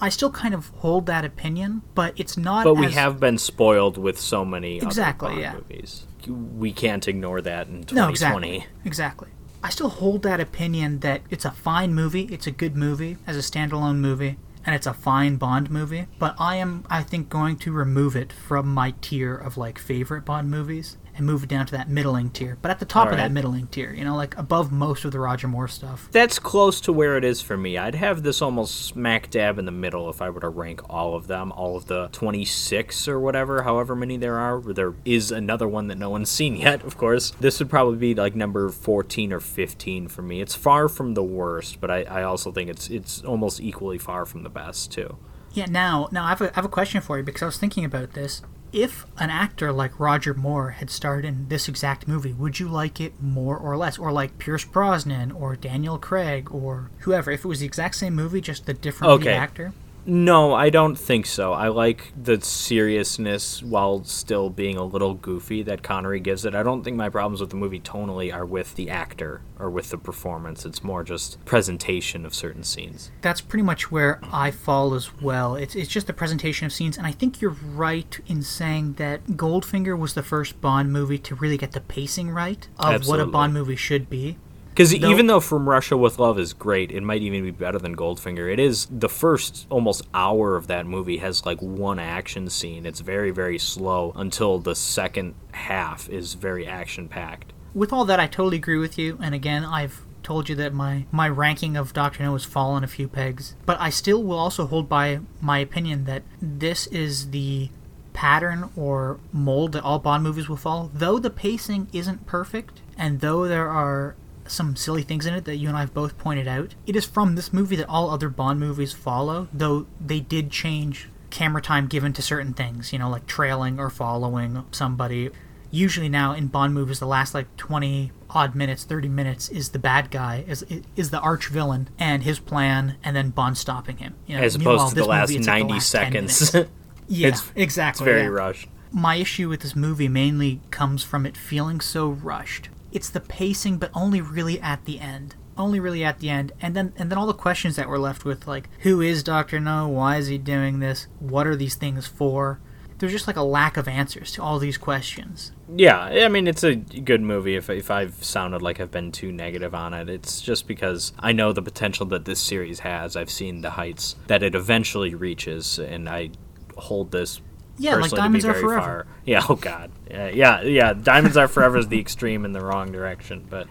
I still kind of hold that opinion, but it's not. But we as- have been spoiled with so many Exactly, other Bond yeah. movies. We can't ignore that in 2020. No, exactly. Exactly. I still hold that opinion that it's a fine movie, it's a good movie as a standalone movie, and it's a fine Bond movie, but I am, I think, going to remove it from my tier of like favorite Bond movies and move it down to that middling tier. But at the top of that middling tier, you know, like above most of the Roger Moore stuff. That's close to where it is for me. I'd have this almost smack dab in the middle if I were to rank all of them, all of the 26 or whatever, however many there are. There is another one that no one's seen yet, of course. This would probably be like number 14 or 15 for me. It's far from the worst, but I, I also think it's it's almost equally far from the best too. Yeah, now, now I have, a, I have a question for you because I was thinking about this. If an actor like Roger Moore had starred in this exact movie, would you like it more or less? Or like Pierce Brosnan or Daniel Craig or whoever? If it was the exact same movie, just a different Okay. actor? No, I don't think so. I like the seriousness while still being a little goofy that Connery gives it. I don't think my problems with the movie tonally are with the actor or with the performance. It's more just presentation of certain scenes. That's pretty much where I fall as well. It's, it's just the presentation of scenes, and I think you're right in saying that Goldfinger was the first Bond movie to really get the pacing right of what a Bond movie should be. Because No. even though From Russia with Love is great, it might even be better than Goldfinger. It is the first almost hour of that movie has like one action scene. It's very, very slow until the second half is very action packed. with all that, I totally agree with you. And again, I've told you that my, my ranking of Doctor No has fallen a few pegs. But I still will also hold by my opinion that this is the pattern or mold that all Bond movies will follow. Though the pacing isn't perfect, and though there are some silly things in it that you and I have both pointed out, it is from this movie that all other Bond movies follow, though they did change camera time given to certain things, you know, like trailing or following somebody. Usually now in Bond movies, the last like 20 odd minutes, 30 minutes is the bad guy, is is the arch villain and his plan, and then Bond stopping him. You know, As opposed to the last movie, it's like the 90 last seconds. Yeah, It's- exactly. It's very yeah rushed. my issue with this movie mainly comes from it feeling so rushed. It's the pacing, but only really at the end. Only really at the end, and then and then all the questions that we're left with, like who is Doctor No? Why is he doing this? What are these things for? There's just like a lack of answers to all these questions. Yeah, I mean it's a good movie. If if I've sounded like I've been too negative on it, it's just because I know the potential that this series has. I've seen the heights that it eventually reaches, and I hold this Yeah, like personally to Diamonds be Are very Forever. far. Yeah. Oh God. Yeah. Yeah. Yeah. Diamonds Are Forever is the extreme in the wrong direction, but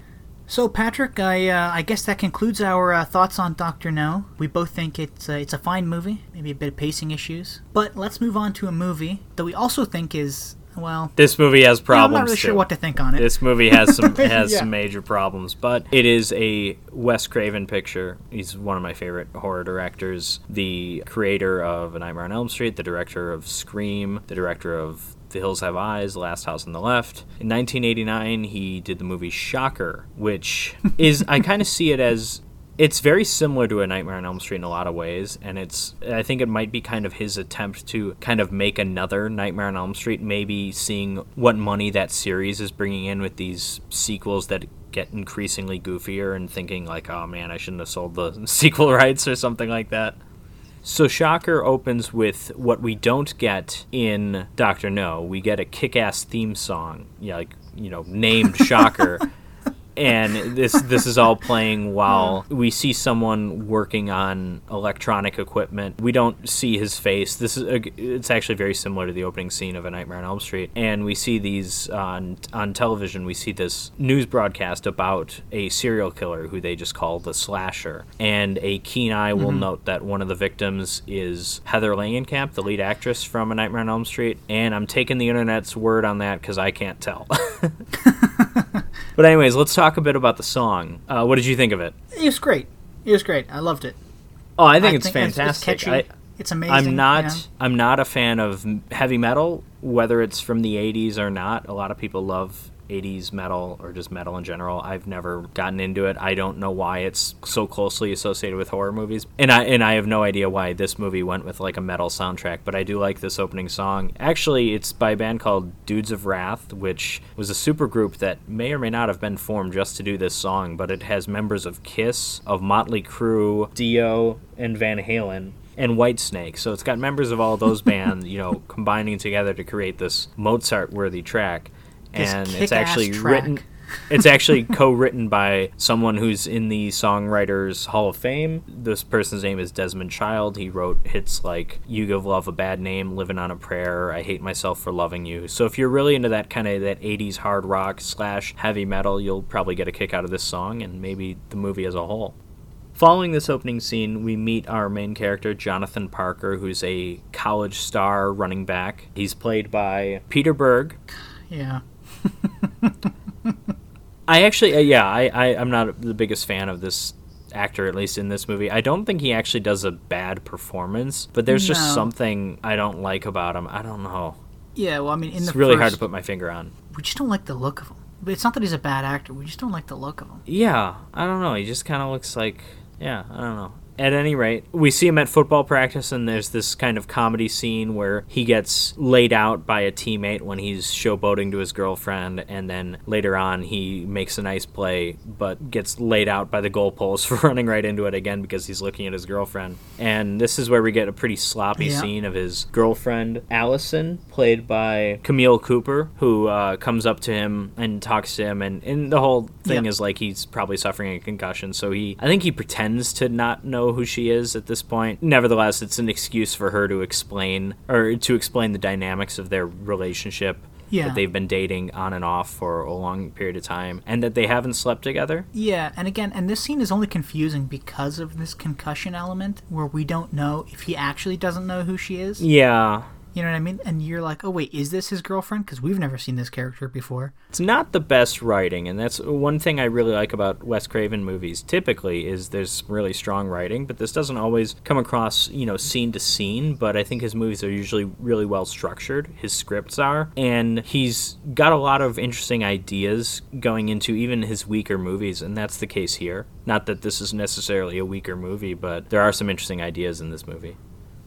So, Patrick, I uh, I guess that concludes our uh, thoughts on Doctor No. We both think it's uh, it's a fine movie, maybe a bit of pacing issues. But let's move on to a movie that we also think is well. this movie has I'm problems not really too. sure what to think on it. This movie has some has Yeah. some major problems, but it is a Wes Craven picture. He's one of my favorite horror directors. The creator of A Nightmare on Elm Street, the director of Scream, the director of The Hills Have Eyes, Last House on the Left. In 1989, he did the movie Shocker, which is I kind of see it as it's very similar to a Nightmare on Elm Street in a lot of ways, and it's I think it might be kind of his attempt to kind of make another Nightmare on Elm Street, maybe seeing what money that series is bringing in with these sequels that get increasingly goofier and thinking like, oh man, I shouldn't have sold the sequel rights or something like that. So Shocker opens with what we don't get in Doctor No. We get a kick-ass theme song, yeah, like you know, named Shocker. And this this is all playing while we see someone working on electronic equipment. We don't see his face. This is a, it's actually very similar to the opening scene of A Nightmare on Elm Street. And we see these on on television. We see this news broadcast about a serial killer who they just call the slasher. And a keen eye will mm-hmm. note that one of the victims is Heather Langenkamp, the lead actress from A Nightmare on Elm Street. And I'm taking the internet's word on that because I can't tell. But anyways, let's talk a bit about the song. Uh, what did you think of it? It was great. It was great. I loved it. Oh, I think it's It's, fantastic. catchy. I, it's amazing. I'm not. know? I'm not a fan of heavy metal, whether it's from the '80s or not. A lot of people love '80s metal or just metal in general. I've never gotten into it. I don't know why it's so closely associated with horror movies, and I and I have no idea why this movie went with like a metal soundtrack. But I do like this opening song. Actually, it's by a band called Dudes of Wrath, which was a supergroup that may or may not have been formed just to do this song. But it has members of Kiss, of Motley Crue, Dio, and Van Halen and Whitesnake. So it's got members of all those bands, you know, combining together to create this Mozart-worthy track. This and it's actually track. written it's actually co-written by someone who's in the Songwriters Hall of Fame. This person's name is Desmond Child. He wrote hits like "You Give Love a Bad Name," "Living on a Prayer," "I Hate Myself for Loving You." So if you're really into that kind of that '80s hard rock slash heavy metal, you'll probably get a kick out of this song and maybe the movie as a whole. Following this opening scene, we meet our main character, Jonathan Parker, who's a college star running back. He's played by Peter Berg. Yeah. I actually, uh, yeah, I, I, I'm not the biggest fan of this actor, at least in this movie. I don't think he actually does a bad performance, but there's just something I don't like about him. I don't know. Yeah. Well, I mean, in It's really first, hard to put my finger on. We just don't like the look of him. But it's not that he's a bad actor. We just don't like the look of him. Yeah, I don't know. He just kind of looks like, yeah, I don't know. At any rate, we see him at football practice, and there's this kind of comedy scene where he gets laid out by a teammate when he's showboating to his girlfriend, and then later on he makes a nice play, but gets laid out by the goalpost for running right into it again because he's looking at his girlfriend. And this is where we get a pretty sloppy Yeah. scene of his girlfriend, Allison, played by Camille Cooper, who uh, comes up to him and talks to him, and, and the whole thing is like he's probably suffering a concussion, so he I think he pretends to not know who she is at this point. Nevertheless, it's an excuse for her to explain or to explain the dynamics of their relationship. Yeah. That they've been dating on and off for a long period of time and that they haven't slept together. Yeah, and again, and this scene is only confusing because of this concussion element where we don't know if he actually doesn't know who she is. Yeah. You know what I mean? And you're like, oh wait, is this his girlfriend? Because we've never seen this character before. It's not the best writing, and that's one thing I really like about Wes Craven movies. Typically, is there's really strong writing, but this doesn't always come across, you know, scene to scene. But I think his movies are usually really well structured. His scripts are, and he's got a lot of interesting ideas going into even his weaker movies, and that's the case here. Not that this is necessarily a weaker movie, but there are some interesting ideas in this movie.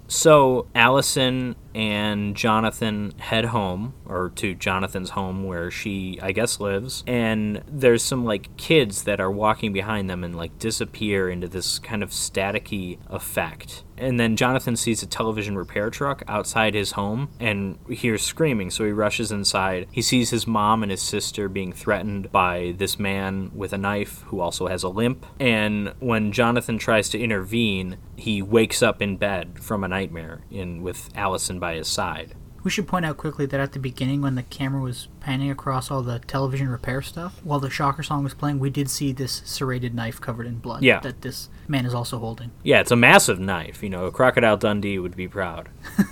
So Allison and Jonathan head home, or to Jonathan's home where she, I guess, lives. And there's some like kids that are walking behind them and like disappear into this kind of staticky effect. And then Jonathan sees a television repair truck outside his home and hears screaming, so he rushes inside. He sees his mom and his sister being threatened by this man with a knife who also has a limp. And when Jonathan tries to intervene, he wakes up in bed from a nightmare in with Allison by his side. We should point out quickly that at the beginning, when the camera was panning across all the television repair stuff, while the Shocker song was playing, we did see this serrated knife covered in blood Yeah. that this man is also holding. Yeah, it's a massive knife. You know, a crocodile Dundee would be proud.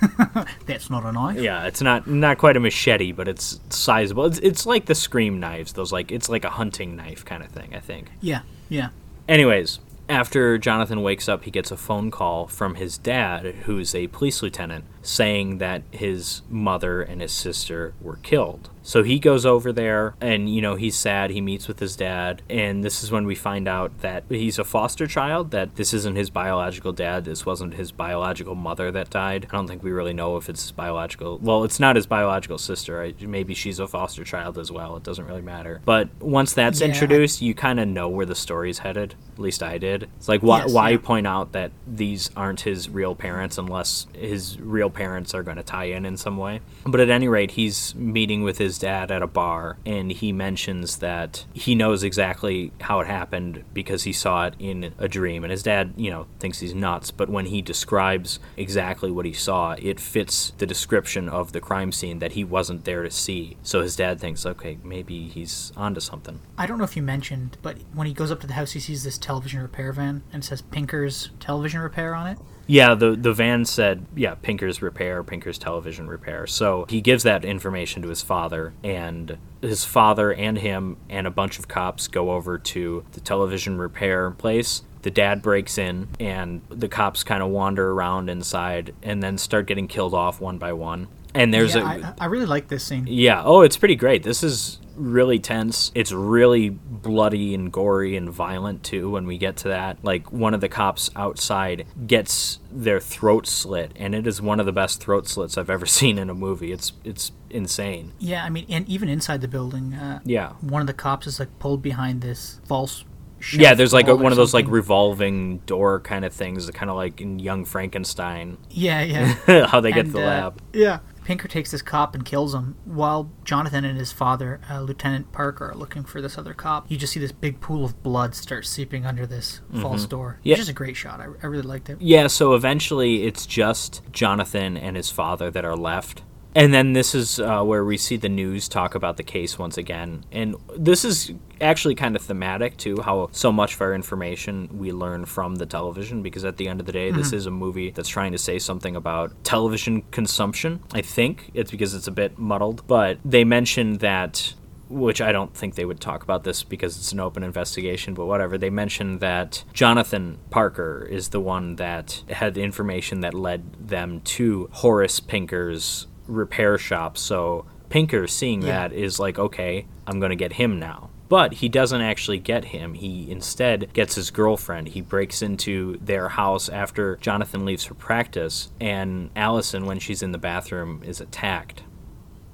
That's not a knife. Yeah, it's not not quite a machete, but it's sizable. It's, it's like the scream knives. Those like it's like a hunting knife kind of thing. I think. Yeah, yeah. Anyways, after Jonathan wakes up, he gets a phone call from his dad, who's a police lieutenant, saying that his mother and his sister were killed. So he goes over there and, you know, he's sad. He meets with his dad. And this is when we find out that he's a foster child, that this isn't his biological dad. This wasn't his biological mother that died. I don't think we really know if it's his biological. Well, it's not his biological sister. I, maybe she's a foster child as well. It doesn't really matter. But once that's Yeah, introduced, you kind of know where the story's headed. At least I did. It's like, why, Yes, why yeah. point out that these aren't his real parents unless his real parents are going to tie in in some way. But at any rate, he's meeting with his dad at a bar and he mentions that he knows exactly how it happened because he saw it in a dream. And his dad, you know, thinks he's nuts, but when he describes exactly what he saw, it fits the description of the crime scene that he wasn't there to see. So his dad thinks, okay, maybe he's onto something. I don't know if you mentioned, but when he goes up to the house, he sees this television repair van and it says Pinker's Television Repair on it. Yeah, the the van said, yeah, Pinker's repair, Pinker's television repair. So he gives that information to his father, and his father and him and a bunch of cops go over to the television repair place. The dad breaks in, and the cops kind of wander around inside and then start getting killed off one by one. And there's yeah, a I, I really like this scene. yeah. Oh, it's pretty great. This is really tense. It's really bloody and gory and violent too when we get to that. Like one of the cops outside gets their throat slit and it is one of the best throat slits I've ever seen in a movie. It's it's insane. Yeah, I mean, and even inside the building, uh, Yeah. one of the cops is like pulled behind this false. Yeah, there's like a, one of those like revolving door kind of things, kind of like in Young Frankenstein, yeah, yeah. how they get to the uh, lab. Yeah. Pinker takes this cop and kills him while Jonathan and his father, uh, Lieutenant Parker, are looking for this other cop. You just see this big pool of blood start seeping under this false door. Mm-hmm. Yeah. Which is a great shot. I, I really liked it. Yeah, so eventually it's just Jonathan and his father that are left. And then this is uh, where we see the news talk about the case once again. And this is actually kind of thematic, too, how so much of our information we learn from the television, because at the end of the day, this is a movie that's trying to say something about television consumption. I think it's because it's a bit muddled. But they mentioned that which I don't think they would talk about this because it's an open investigation, but whatever. They mentioned that Jonathan Parker is the one that had the information that led them to Horace Pinker's repair shop. So Pinker, seeing Yeah. that, is like, okay, I'm going to get him now. But he doesn't actually get him. He instead gets his girlfriend. He breaks into their house after Jonathan leaves for practice, and Allison, when she's in the bathroom, is attacked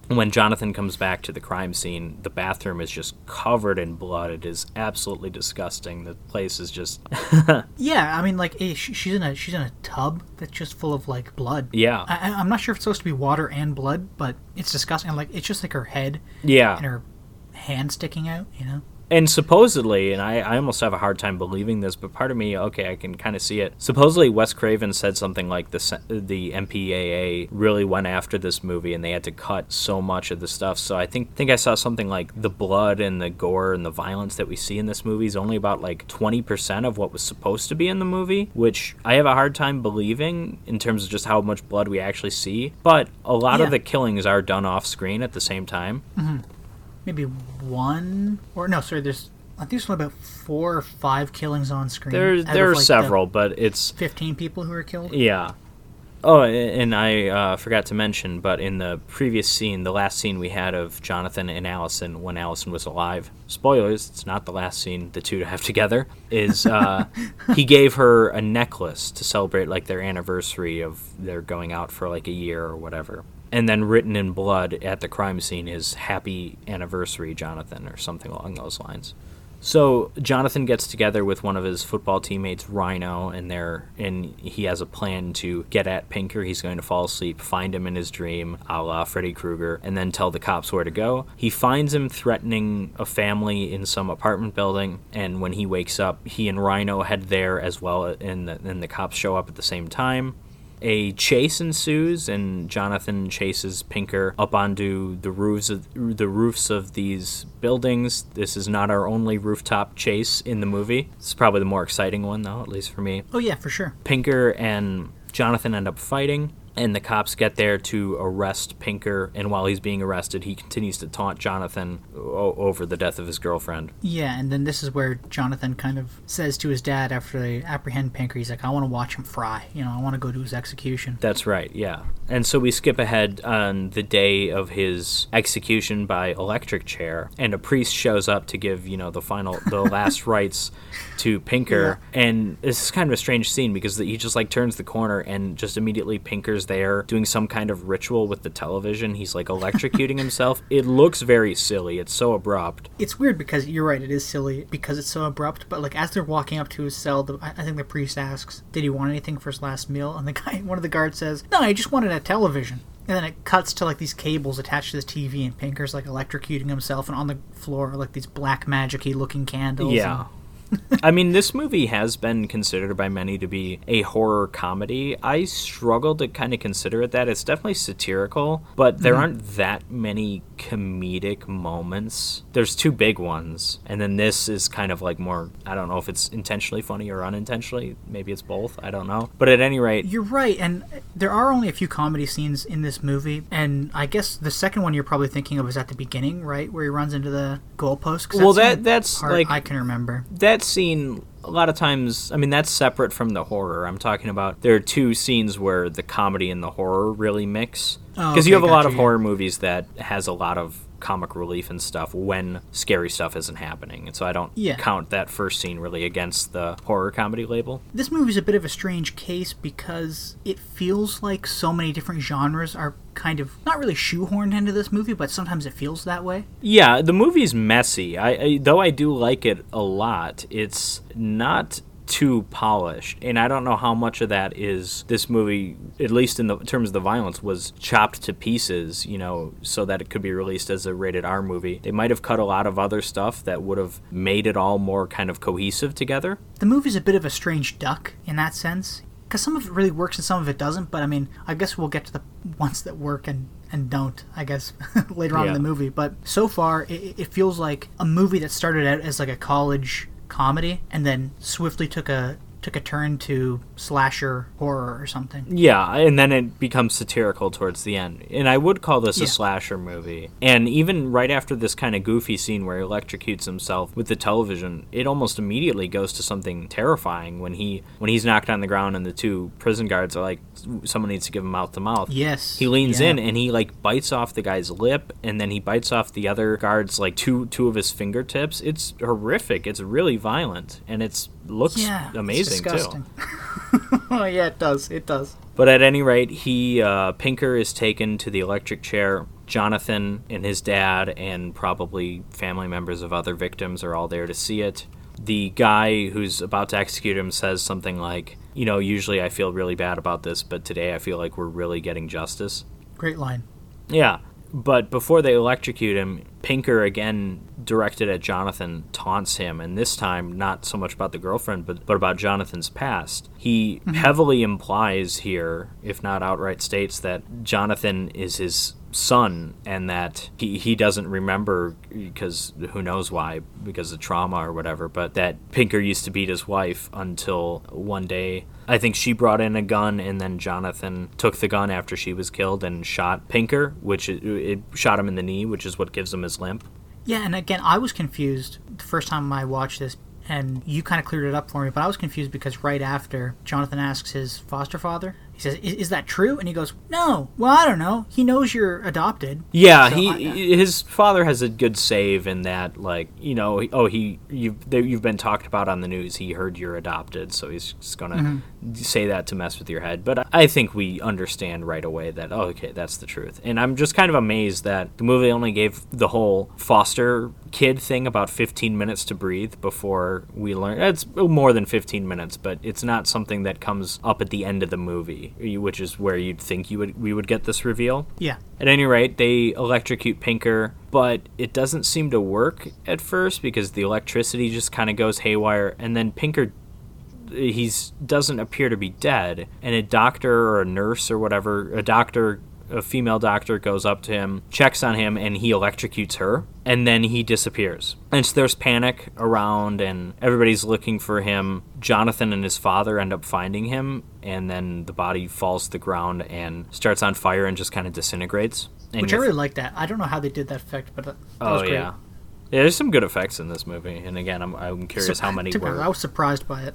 when Jonathan comes back to the crime scene, the bathroom is just covered in blood. It is absolutely disgusting. The place is just Yeah, I mean, like, eh, she's in a she's in a tub that's just full of like blood. yeah, I, I'm not sure if it's supposed to be water and blood, but it's disgusting. Like, it's just like her head Yeah, and her hand sticking out. You know. And supposedly, and I, I almost have a hard time believing this, but part of me, okay, I can kind of see it. Supposedly, Wes Craven said something like the the MPAA really went after this movie, and they had to cut so much of the stuff. So I think think I saw something like the blood and the gore and the violence that we see in this movie is only about like twenty percent of what was supposed to be in the movie, which I have a hard time believing in terms of just how much blood we actually see. But a lot Yeah. of the killings are done off screen at the same time. Mm-hmm. Maybe one or no, sorry. There's I think there's only about four or five killings on screen. There there are like, several, but it's Fifteen people who are killed. Yeah. Oh, and I uh, forgot to mention, but in the previous scene, the last scene we had of Jonathan and Allison when Allison was alive, spoilers, it's not the last scene the two have together, is uh, he gave her a necklace to celebrate like their anniversary of their going out for like a year or whatever. And then written in blood at the crime scene is Happy Anniversary, Jonathan, or something along those lines. So Jonathan gets together with one of his football teammates, Rhino, and they're and he has a plan to get at Pinker. He's going to fall asleep, find him in his dream, a la Freddy Krueger, and then tell the cops where to go. He finds him threatening a family in some apartment building, and when he wakes up, he and Rhino head there as well, and the, and the cops show up at the same time a chase ensues, and Jonathan chases Pinker up onto the roofs of the roofs of these buildings. This is not our only rooftop chase in the movie. It's probably the more exciting one, though, at least for me. Oh yeah, for sure. Pinker and Jonathan end up fighting and the cops get there to arrest Pinker. And while he's being arrested, he continues to taunt Jonathan o- over the death of his girlfriend. Yeah, and then this is where Jonathan kind of says to his dad after they apprehend Pinker, he's like, "I want to watch him fry. You know, I want to go to his execution." That's right. Yeah. And so we skip ahead on the day of his execution by electric chair, and a priest shows up to give you know the final, the last rites to Pinker. Yeah. And this is kind of a strange scene because he just like turns the corner and just immediately Pinker's there doing some kind of ritual with the television. He's like electrocuting himself. It looks very silly. It's so abrupt. It's weird because you're right. It is silly because it's so abrupt. But like as they're walking up to his cell, the, I think the priest asks, "Did he want anything for his last meal?" And the guy, one of the guards says, "No, I just wanted a television." And then it cuts to like these cables attached to the TV, and Pinker's like electrocuting himself, and on the floor are like these black magicy looking candles. Yeah. And, I mean, this movie has been considered by many to be a horror comedy. I struggle to kind of consider it that. It's definitely satirical, but there mm aren't that many comedic moments. There's two big ones, and then this is kind of like more, I don't know if it's intentionally funny or unintentionally. Maybe it's both. I don't know. But at any rate. You're right, and there are only a few comedy scenes in this movie, and I guess the second one you're probably thinking of is at the beginning, right? Where he runs into the goalpost. Well, that that's like. I can remember. That that scene a lot of times i mean that's separate from the horror i'm talking about there are two scenes where the comedy and the horror really mix because oh, okay, you have a lot you. of horror movies that has a lot of comic relief and stuff when scary stuff isn't happening. And so I don't yeah. count that first scene really against the horror comedy label. This movie's a bit of a strange case because it feels like so many different genres are kind of not really shoehorned into this movie, but sometimes it feels that way. Yeah, the movie's messy. I, I though I do like it a lot. It's not too polished. And I don't know how much of that is this movie, at least in the in terms of the violence, was chopped to pieces, you know, so that it could be released as a rated R movie. They might have cut a lot of other stuff that would have made it all more kind of cohesive together. The movie's a bit of a strange duck in that sense. Because some of it really works and some of it doesn't, but I mean, I guess we'll get to the ones that work and and don't, I guess, later on yeah. in the movie. But so far, it, it, feels like a movie that started out as like a college comedy and then swiftly took a took a turn to slasher horror or something. Yeah, and then it becomes satirical towards the end. And I would call this yeah. a slasher movie. And even right after this kind of goofy scene where he electrocutes himself with the television, it almost immediately goes to something terrifying when he when he's knocked on the ground and the two prison guards are like someone needs to give him mouth to mouth. Yes. He leans yeah. in and he like bites off the guy's lip and then he bites off the other guard's like two two of his fingertips. It's horrific. It's really violent and it's looks yeah, amazing too. oh yeah, it does. It does. But at any rate, he uh, Pinker is taken to the electric chair. Jonathan and his dad and probably family members of other victims are all there to see it. The guy who's about to execute him says something like, "You know, usually I feel really bad about this, but today I feel like we're really getting justice." Great line. Yeah. But before they electrocute him, Pinker again directed at Jonathan taunts him, and this time not so much about the girlfriend, but, but about Jonathan's past. He mm-hmm. heavily implies here, if not outright states, that Jonathan is his son and that he, he doesn't remember because who knows why because of trauma or whatever but that pinker used to beat his wife until one day I think she brought in a gun, and then Jonathan took the gun after she was killed and shot Pinker, which it, it shot him in the knee, which is what gives him his limp. Yeah, and again, I was confused the first time I watched this, and you kind of cleared it up for me. But I was confused because right after Jonathan asks his foster father, he says, "Is, is that true?" And he goes, "No. Well, I don't know. He knows you're adopted." Yeah, So he I- his father has a good save in that, like you know, oh he you've they, you've been talked about on the news. He heard you're adopted, so he's just gonna Mm-hmm. Say that to mess with your head. But I think we understand right away that oh, okay, that's the truth. And I'm just kind of amazed that the movie only gave the whole foster kid thing about 15 minutes to breathe before we learn. It's more than 15 minutes, but it's not something that comes up at the end of the movie, which is where you'd think you would we would get this reveal. Yeah. At any rate, they electrocute Pinker, but it doesn't seem to work at first because the electricity just kind of goes haywire, and then Pinker he's doesn't appear to be dead, and a doctor or a nurse or whatever, a doctor, a female doctor goes up to him, checks on him, and he electrocutes her, and then he disappears. And so there's panic around, and everybody's looking for him. Jonathan and his father end up finding him, and then the body falls to the ground and starts on fire and just kind of disintegrates. And Which I really like that. I don't know how they did that effect, but that, that Oh was great. yeah. Yeah, there's some good effects in this movie, and again, I'm, I'm curious how many were I was surprised by it.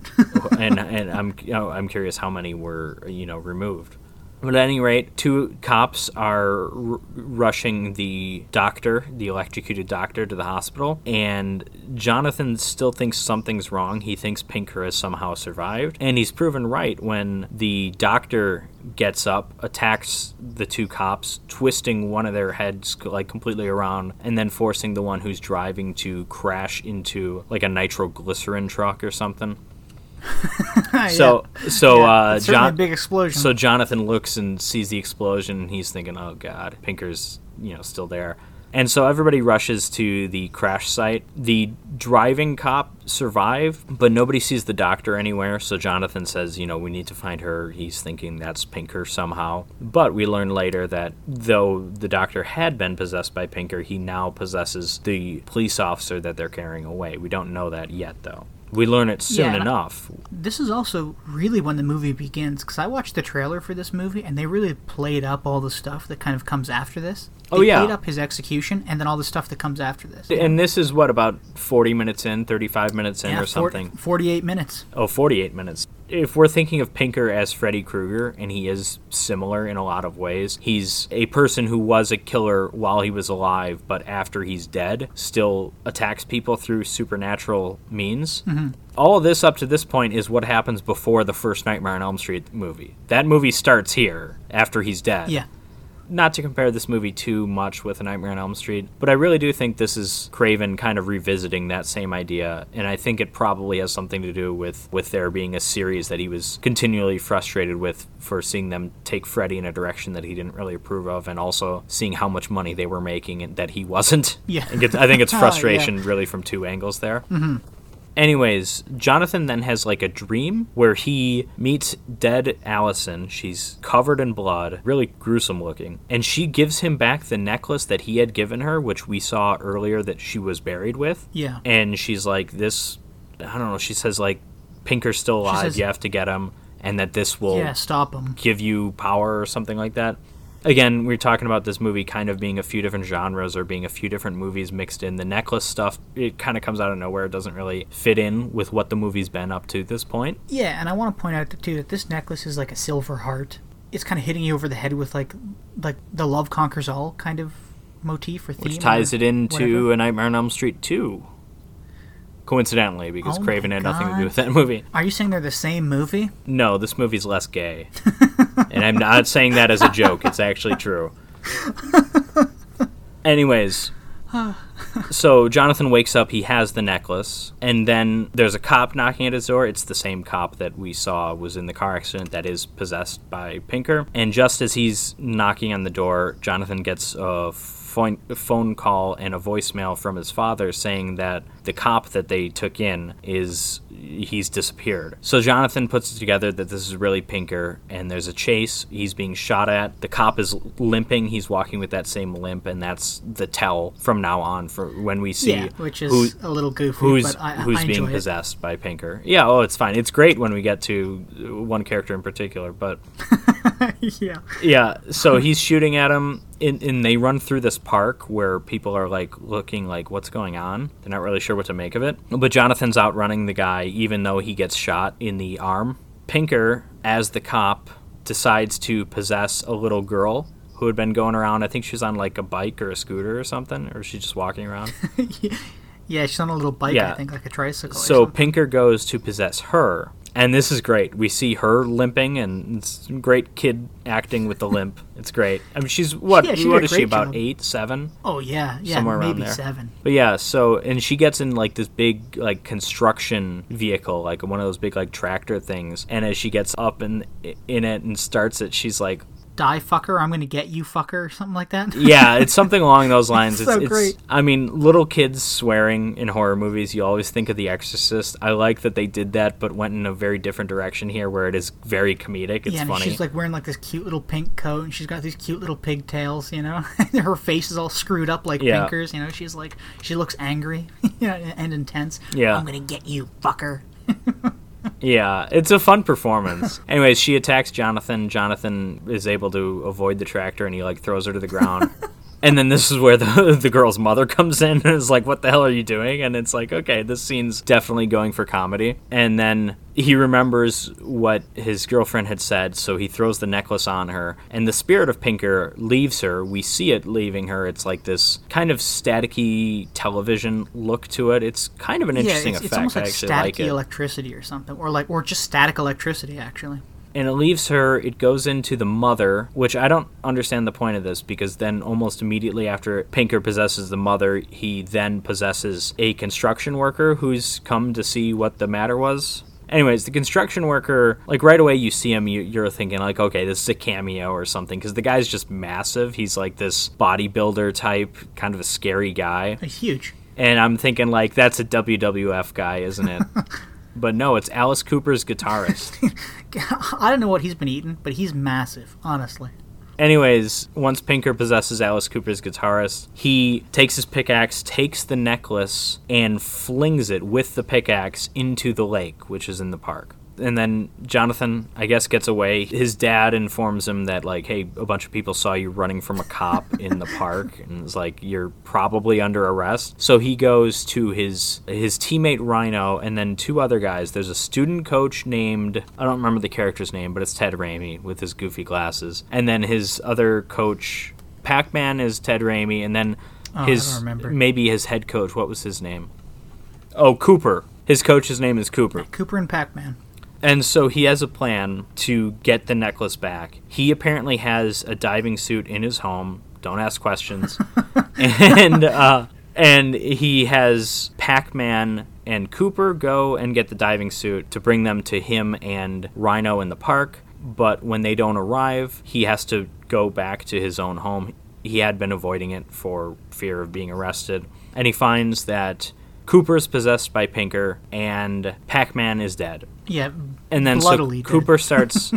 and and I'm you know, I'm curious how many were you know removed. But at any rate, two cops are r- rushing the doctor, the electrocuted doctor, to the hospital, and Jonathan still thinks something's wrong. He thinks Pinker has somehow survived, and he's proven right when the doctor gets up, attacks the two cops, twisting one of their heads like completely around, and then forcing the one who's driving to crash into like a nitroglycerin truck or something. So so Yeah, uh, John, a big explosion. so Jonathan looks and sees the explosion, and he's thinking, "Oh God, Pinker's you know still there." And so everybody rushes to the crash site. The driving cop survived, but nobody sees the doctor anywhere. So Jonathan says, "You know, we need to find her." He's thinking that's Pinker somehow. But we learn later that though the doctor had been possessed by Pinker, he now possesses the police officer that they're carrying away. We don't know that yet, though. We learn it soon Yeah, and I- enough. this is also really when the movie begins because I watched the trailer for this movie and they really played up all the stuff that kind of comes after this. Oh, They yeah. played up his execution and then all the stuff that comes after this. And this is what about 40 minutes in, 35 minutes in yeah, or something. 48 minutes. Oh, 48 minutes. If we're thinking of Pinker as Freddy Krueger, and he is similar in a lot of ways, he's a person who was a killer while he was alive, but after he's dead, still attacks people through supernatural means. Mm-hmm. All of this up to this point is what happens before the first Nightmare on Elm Street movie. That movie starts here, after he's dead Yeah. Not to compare this movie too much with A Nightmare on Elm Street, but I really do think this is Craven kind of revisiting that same idea, and I think it probably has something to do with with there being a series that he was continually frustrated with for seeing them take Freddy in a direction that he didn't really approve of, and also seeing how much money they were making and that he wasn't. Yeah. I think it's, I think Oh, yeah. frustration really from two angles there. Mm-hmm. Anyways, Jonathan then has like a dream where he meets dead Allison. She's covered in blood, really gruesome looking. And she gives him back the necklace that he had given her, which we saw earlier that she was buried with. Yeah. And she's like, This, I don't know, she says, like, Pinker's still alive, says- you have to get him, and that this will Yeah, stop him. give you power or something like that. Again, we're talking about this movie kind of being a few different genres or being a few different movies mixed in. The necklace stuff, it kind of comes out of nowhere. It doesn't really fit in with what the movie's been up to this point. Yeah, and I want to point out too that this necklace is like a silver heart. It's kind of hitting you over the head with like like the love conquers all kind of motif or theme. Which ties or it into whatever. A Nightmare on Elm Street 2. Coincidentally, because Oh Craven had nothing to do with that movie. Are you saying they're the same movie? No, this movie's less gay. and I'm not saying that as a joke, it's actually true. Anyways, so Jonathan wakes up, he has the necklace, and then there's a cop knocking at his door. It's the same cop that we saw was in the car accident that is possessed by Pinker. And just as he's knocking on the door, Jonathan gets a phone, phone call and a voicemail from his father saying that the cop that they took in is he's disappeared. So Jonathan puts it together that this is really Pinker and there's a chase. He's being shot at. The cop is limping. He's walking with that same limp and that's the tell from now on for when we see yeah, which is who, a little goofy, who's but I, who's I being enjoy it. possessed by Pinker. Yeah, oh, it's fine. It's great when we get to uh, one character in particular, but yeah. yeah, so he's shooting at him, and, and they run through this park where people are like looking like, what's going on? They're not really sure what to make of it. But Jonathan's outrunning the guy, even though he gets shot in the arm. Pinker, as the cop, decides to possess a little girl who had been going around. I think she was on like a bike or a scooter or something, or she's just walking around. yeah, she's on a little bike, Yeah. I think, like a tricycle. so. Pinker goes to possess her, and this is great. We see her limping, and it's great kid acting with the limp. It's great. I mean, she's what? Yeah, she what is she about? job. Eight, seven? Oh yeah, yeah, somewhere around maybe there. seven. But yeah, so and she gets in like this big like construction vehicle, like one of those big like tractor things. And as she gets up in in it and starts it, she's like, Die fucker, I'm gonna get you fucker, or something like that. yeah, it's something along those lines. So it's, great. I mean, little kids swearing in horror movies, you always think of The Exorcist. I like that they did that, but went in a very different direction here, where it is very comedic. It's yeah, and funny. she's like wearing like this cute little pink coat, and she's got these cute little pigtails, you know. Her face is all screwed up like Yeah. Pinker's, you know. She's like she looks angry, you know, and intense. Yeah. I'm gonna get you, fucker. Yeah, it's a fun performance. Anyways, she attacks Jonathan. Jonathan is able to avoid the tractor and he like throws her to the ground. and then this is where the the girl's mother comes in and is like, "What the hell are you doing?" And it's like, "Okay, this scene's definitely going for comedy." And then he remembers what his girlfriend had said, so he throws the necklace on her, and the spirit of Pinker leaves her. We see it leaving her. It's like this kind of staticky television look to it. It's kind of an interesting yeah, it's, effect. it's almost I like actually staticky like it. electricity or something, or like or just static electricity actually. And it leaves her it goes into the mother which i don't understand the point of this because then almost immediately after pinker possesses the mother he then possesses a construction worker who's come to see what the matter was. Anyways the construction worker like right away you see him you, you're thinking like okay this is a cameo or something because the guy's just massive. He's like this bodybuilder type kind of a scary guy. It's huge. and i'm thinking like that's a wwf guy isn't it but no it's alice cooper's guitarist I don't know what he's been eating, but he's massive, honestly. Anyways, once Pinker possesses Alice Cooper's guitarist, he takes his pickaxe, takes the necklace, and flings it with the pickaxe into the lake, which is in the park. And then Jonathan, I guess, gets away. His dad informs him that, like, hey, a bunch of people saw you running from a cop in the park, and it's like you're probably under arrest. So he goes to his his teammate Rhino, and then two other guys. There's a student coach named I don't remember the character's name, but it's Ted Raimi with his goofy glasses, and then his other coach, Pac-Man, is Ted Raimi, and then Oh, I his don't remember. maybe his head coach. What was his name? Oh, Cooper. His coach's name is Cooper. Cooper and Pac-Man. And so he has a plan to get the necklace back. He apparently has a diving suit in his home. Don't ask questions. and uh, and he has Pac-Man and Cooper go and get the diving suit to bring them to him and Rhino in the park. But when they don't arrive, he has to go back to his own home. He had been avoiding it for fear of being arrested. And he finds that Cooper's possessed by Pinker and Pac-Man is dead Yeah, and then so. Cooper starts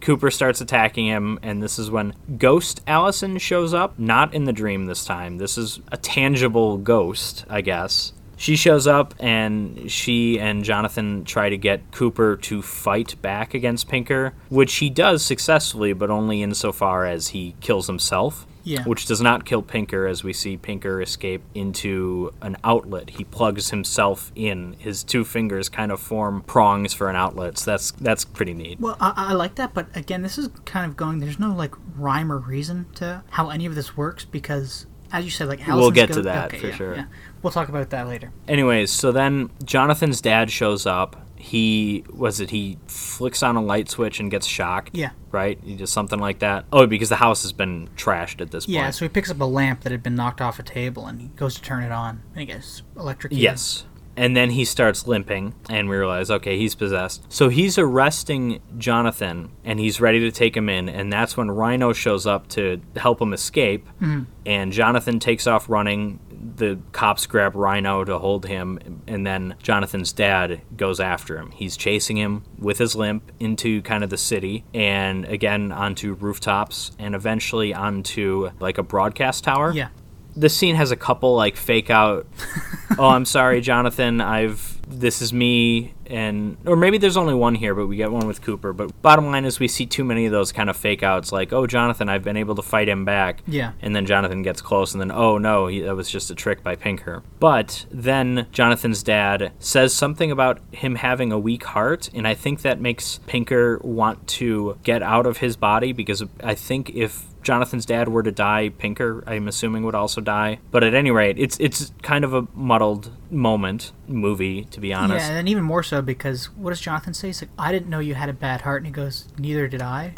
Cooper starts attacking him and this is when Ghost Allison shows up, not in the dream this time. This is a tangible ghost, I guess. She shows up and she and Jonathan try to get Cooper to fight back against Pinker, which he does successfully, but only insofar as he kills himself. Yeah. Which does not kill Pinker as we see Pinker escape into an outlet. He plugs himself in. His two fingers kind of form prongs for an outlet. So that's that's pretty neat. Well, I, I like that, but again, this is kind of going. There's no like rhyme or reason to how any of this works because, as you said, like We'll Allison's get to that okay, for yeah, sure. yeah. We'll talk about that later. Anyways, so then Jonathan's dad shows up. He was it he flicks on a light switch and gets shocked. Yeah. Right? He does something like that. Oh, because the house has been trashed at this Yeah, point. Yeah, so he picks up a lamp that had been knocked off a table and he goes to turn it on and he gets electrocuted. Yes. And then he starts limping, and we realize, okay, he's possessed. So he's arresting Jonathan, and he's ready to take him in. And that's when Rhino shows up to help him escape. Mm-hmm. And Jonathan takes off running. The cops grab Rhino to hold him, and then Jonathan's dad goes after him. He's chasing him with his limp into kind of the city, and again onto rooftops, and eventually onto like a broadcast tower Yeah. this scene has a couple like fake out oh i'm sorry jonathan i've this is me and or maybe there's only one here but we get one with cooper. But bottom line is we see too many of those kind of fake outs like oh jonathan i've been able to fight him back. Yeah. and then jonathan gets close and then oh no he, that was just a trick by pinker. But then jonathan's dad says something about him having a weak heart and i think that makes pinker want to get out of his body because i think if Jonathan's dad were to die, Pinker, I'm assuming, would also die. But at any rate, it's it's kind of a muddled moment movie, to be honest. Yeah, and even more so because what does Jonathan say? He's like, I didn't know you had a bad heart, and he goes, Neither did I,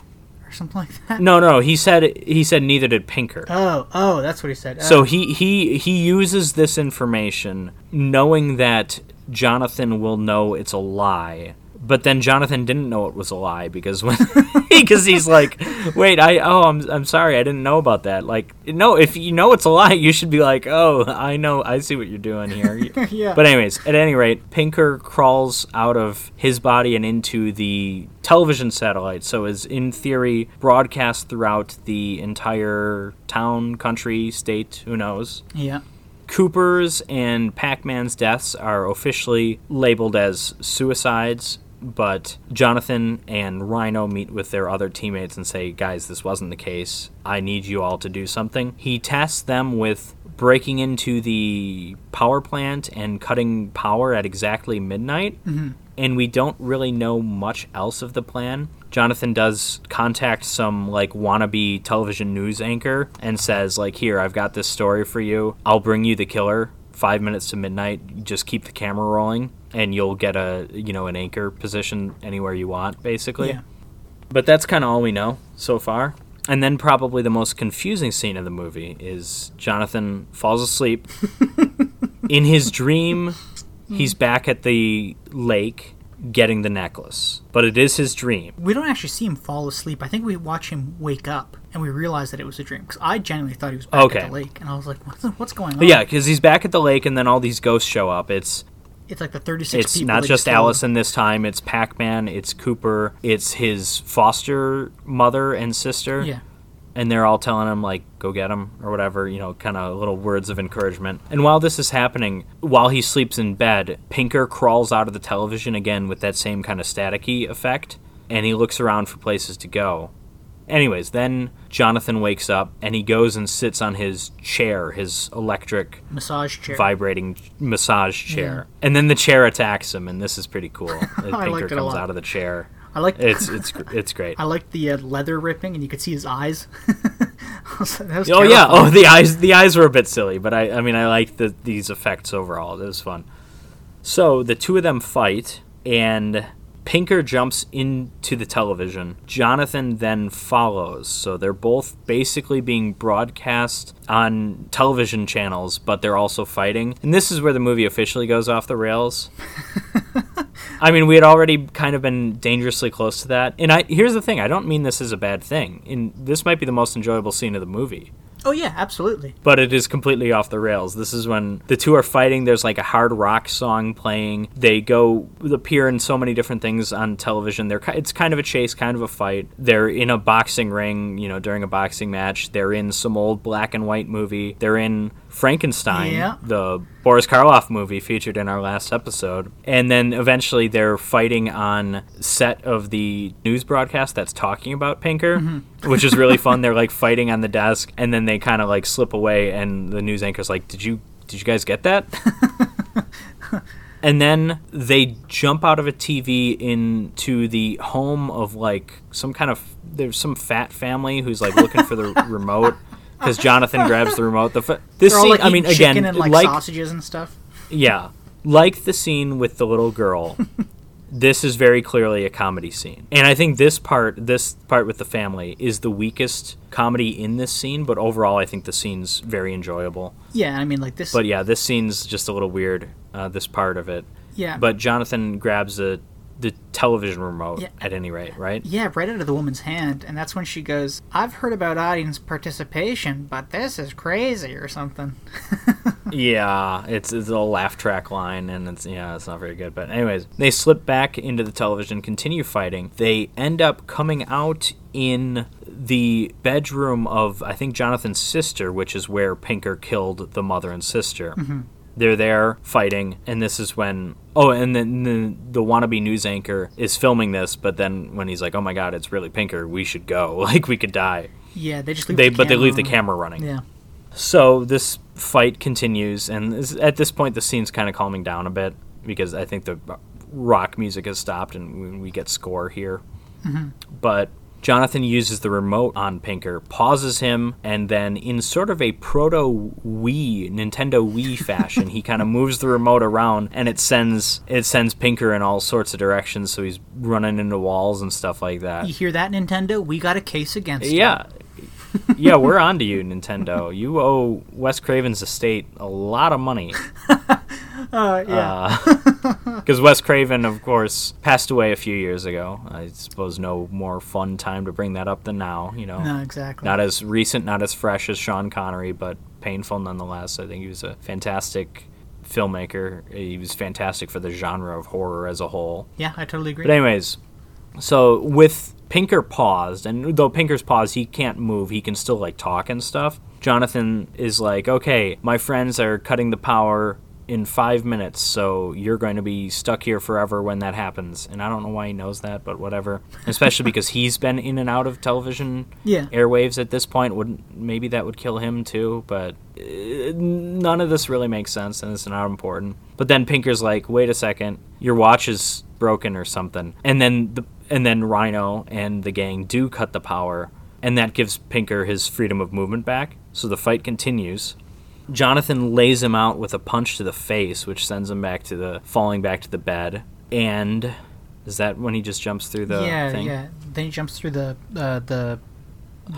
or something like that. No, no, he said he said neither did Pinker. Oh, oh, that's what he said. So Oh. he he he uses this information knowing that Jonathan will know it's a lie. But then Jonathan didn't know it was a lie because when because he's like, "Wait, I oh, I'm I'm sorry. I didn't know about that." Like, no, if you know it's a lie, you should be like, "Oh, I know. I see what you're doing here." Yeah. But anyways, at any rate, Pinker crawls out of his body and into the television satellite, so is in theory broadcast throughout the entire town, country, state, who knows. yeah, Cooper's and Pac Man's deaths are officially labeled as suicides, but Jonathan and Rhino meet with their other teammates and say, Guys, this wasn't the case. I need you all to do something. He tasks them with breaking into the power plant and cutting power at exactly midnight. Mm-hmm. And we don't really know much else of the plan. Jonathan does contact some like wannabe television news anchor and says like here I've got this story for you. I'll bring you the killer 5 minutes to midnight. Just keep the camera rolling and you'll get a you know an anchor position anywhere you want basically. yeah. But that's kind of all we know so far. And then probably the most confusing scene of the movie is Jonathan falls asleep. In his dream, he's back at the lake getting the necklace. But it is his dream. We don't actually see him fall asleep. I think we watch him wake up, and we realized that it was a dream. Because I genuinely thought he was back Okay. at the lake, and I was like, what's, what's going on? Yeah, because he's back at the lake and then all these ghosts show up. It's It's like the 36 it's not just killed. Allison this time. It's Pac-Man. It's Cooper. It's his foster mother and sister. Yeah. and they're all telling him like go get him or whatever you know kind of little words of encouragement and while this is happening while he sleeps in bed pinker crawls out of the television again with that same kind of staticky effect and he looks around for places to go anyways then jonathan wakes up and he goes and sits on his chair his electric Massage chair. vibrating massage chair and then the chair attacks him and this is pretty cool pinker liked it a comes out of the chair I like it's it's it's great I like the uh, leather ripping, and you could see his eyes. that was Oh yeah. Oh, the eyes. The eyes were a bit silly, but I. I mean, I liked the, these effects overall. It was fun. So the two of them fight, and Pinker jumps into the television. Jonathan then follows. So they're both basically being broadcast on television channels, but they're also fighting. And this is where the movie officially goes off the rails. I mean, we had already kind of been dangerously close to that. And I here's the thing: I don't mean this is a bad thing. And this might be the most enjoyable scene of the movie Oh yeah, absolutely. but it is completely off the rails. This is when the two are fighting. There's like a hard rock song playing. They go appear in so many different things on television. They're it's kind of a chase, kind of a fight. They're in a boxing ring, you know, during a boxing match. They're in some old black and white movie. They're in Frankenstein, Yeah. the Boris Karloff movie featured in our last episode. And then eventually they're fighting on set of the news broadcast that's talking about Pinker, mm-hmm. which is really fun. They're like fighting on the desk and then they kind of like slip away and the news anchor's like, "Did you did you guys get that?" and then they jump out of a TV into the home of like some kind of there's some fat family who's like looking for the remote because Jonathan grabs the remote. The this all scene, like I mean, again, and like, like sausages and stuff. yeah, like the scene with the little girl. this is very clearly a comedy scene, and I think this part, this part with the family, is the weakest comedy in this scene. But overall, I think the scene's very enjoyable. Yeah, I mean like this. But yeah, this scene's just a little weird. Uh, this part of it. yeah, But Jonathan grabs the the television remote Yeah. at any rate, right? yeah, right out of the woman's hand, and that's when she goes, "I've heard about audience participation, but this is crazy" or something. Yeah, it's, it's a laugh track line, and it's yeah, it's not very good. But anyways, they slip back into the television, continue fighting. They end up coming out in the bedroom of I think Jonathan's sister, which is where Pinker killed the mother and sister. Mm-hmm. They're there fighting, and this is when. Oh, and then the, the wannabe news anchor is filming this, but then when he's like, "Oh my God, it's really Pinker. We should go. Like we could die." Yeah, they just leave They the but they leave the camera running. Yeah. So this fight continues, and this, at this point, the scene's kind of calming down a bit because I think the rock music has stopped, and we, we get score here. Mm-hmm. But Jonathan uses the remote on Pinker, pauses him, and then, in sort of a proto Wii, Nintendo Wii fashion, he kind of moves the remote around, and it sends it sends Pinker in all sorts of directions. So he's running into walls and stuff like that. You hear that, Nintendo? We got a case against you. Yeah. yeah, we're on to you, Nintendo. You owe Wes Craven's estate a lot of money. Uh, yeah. Because Wes Craven, of course, passed away a few years ago. I suppose no more fun time to bring that up than now, you know. no, exactly. Not as recent, not as fresh as Sean Connery, but painful nonetheless. I think he was a fantastic filmmaker. He was fantastic for the genre of horror as a whole. yeah, I totally agree. But anyways, so with Pinker paused, and though Pinker's paused, he can't move. He can still like talk and stuff. Jonathan is like, "Okay, my friends are cutting the power in five minutes, so you're going to be stuck here forever when that happens." And I don't know why he knows that, but whatever. Especially because he's been in and out of television Yeah. airwaves at this point. Wouldn't maybe that would kill him too? But uh, none of this really makes sense, and it's not important. But then Pinker's like, "Wait a second, your watch is broken or something," and then the and then Rhino and the gang do cut the power, and that gives Pinker his freedom of movement back. So the fight continues. Jonathan lays him out with a punch to the face, which sends him back to the falling back to the bed. And is that when he just jumps through the yeah, thing? yeah. Then he jumps through the uh, the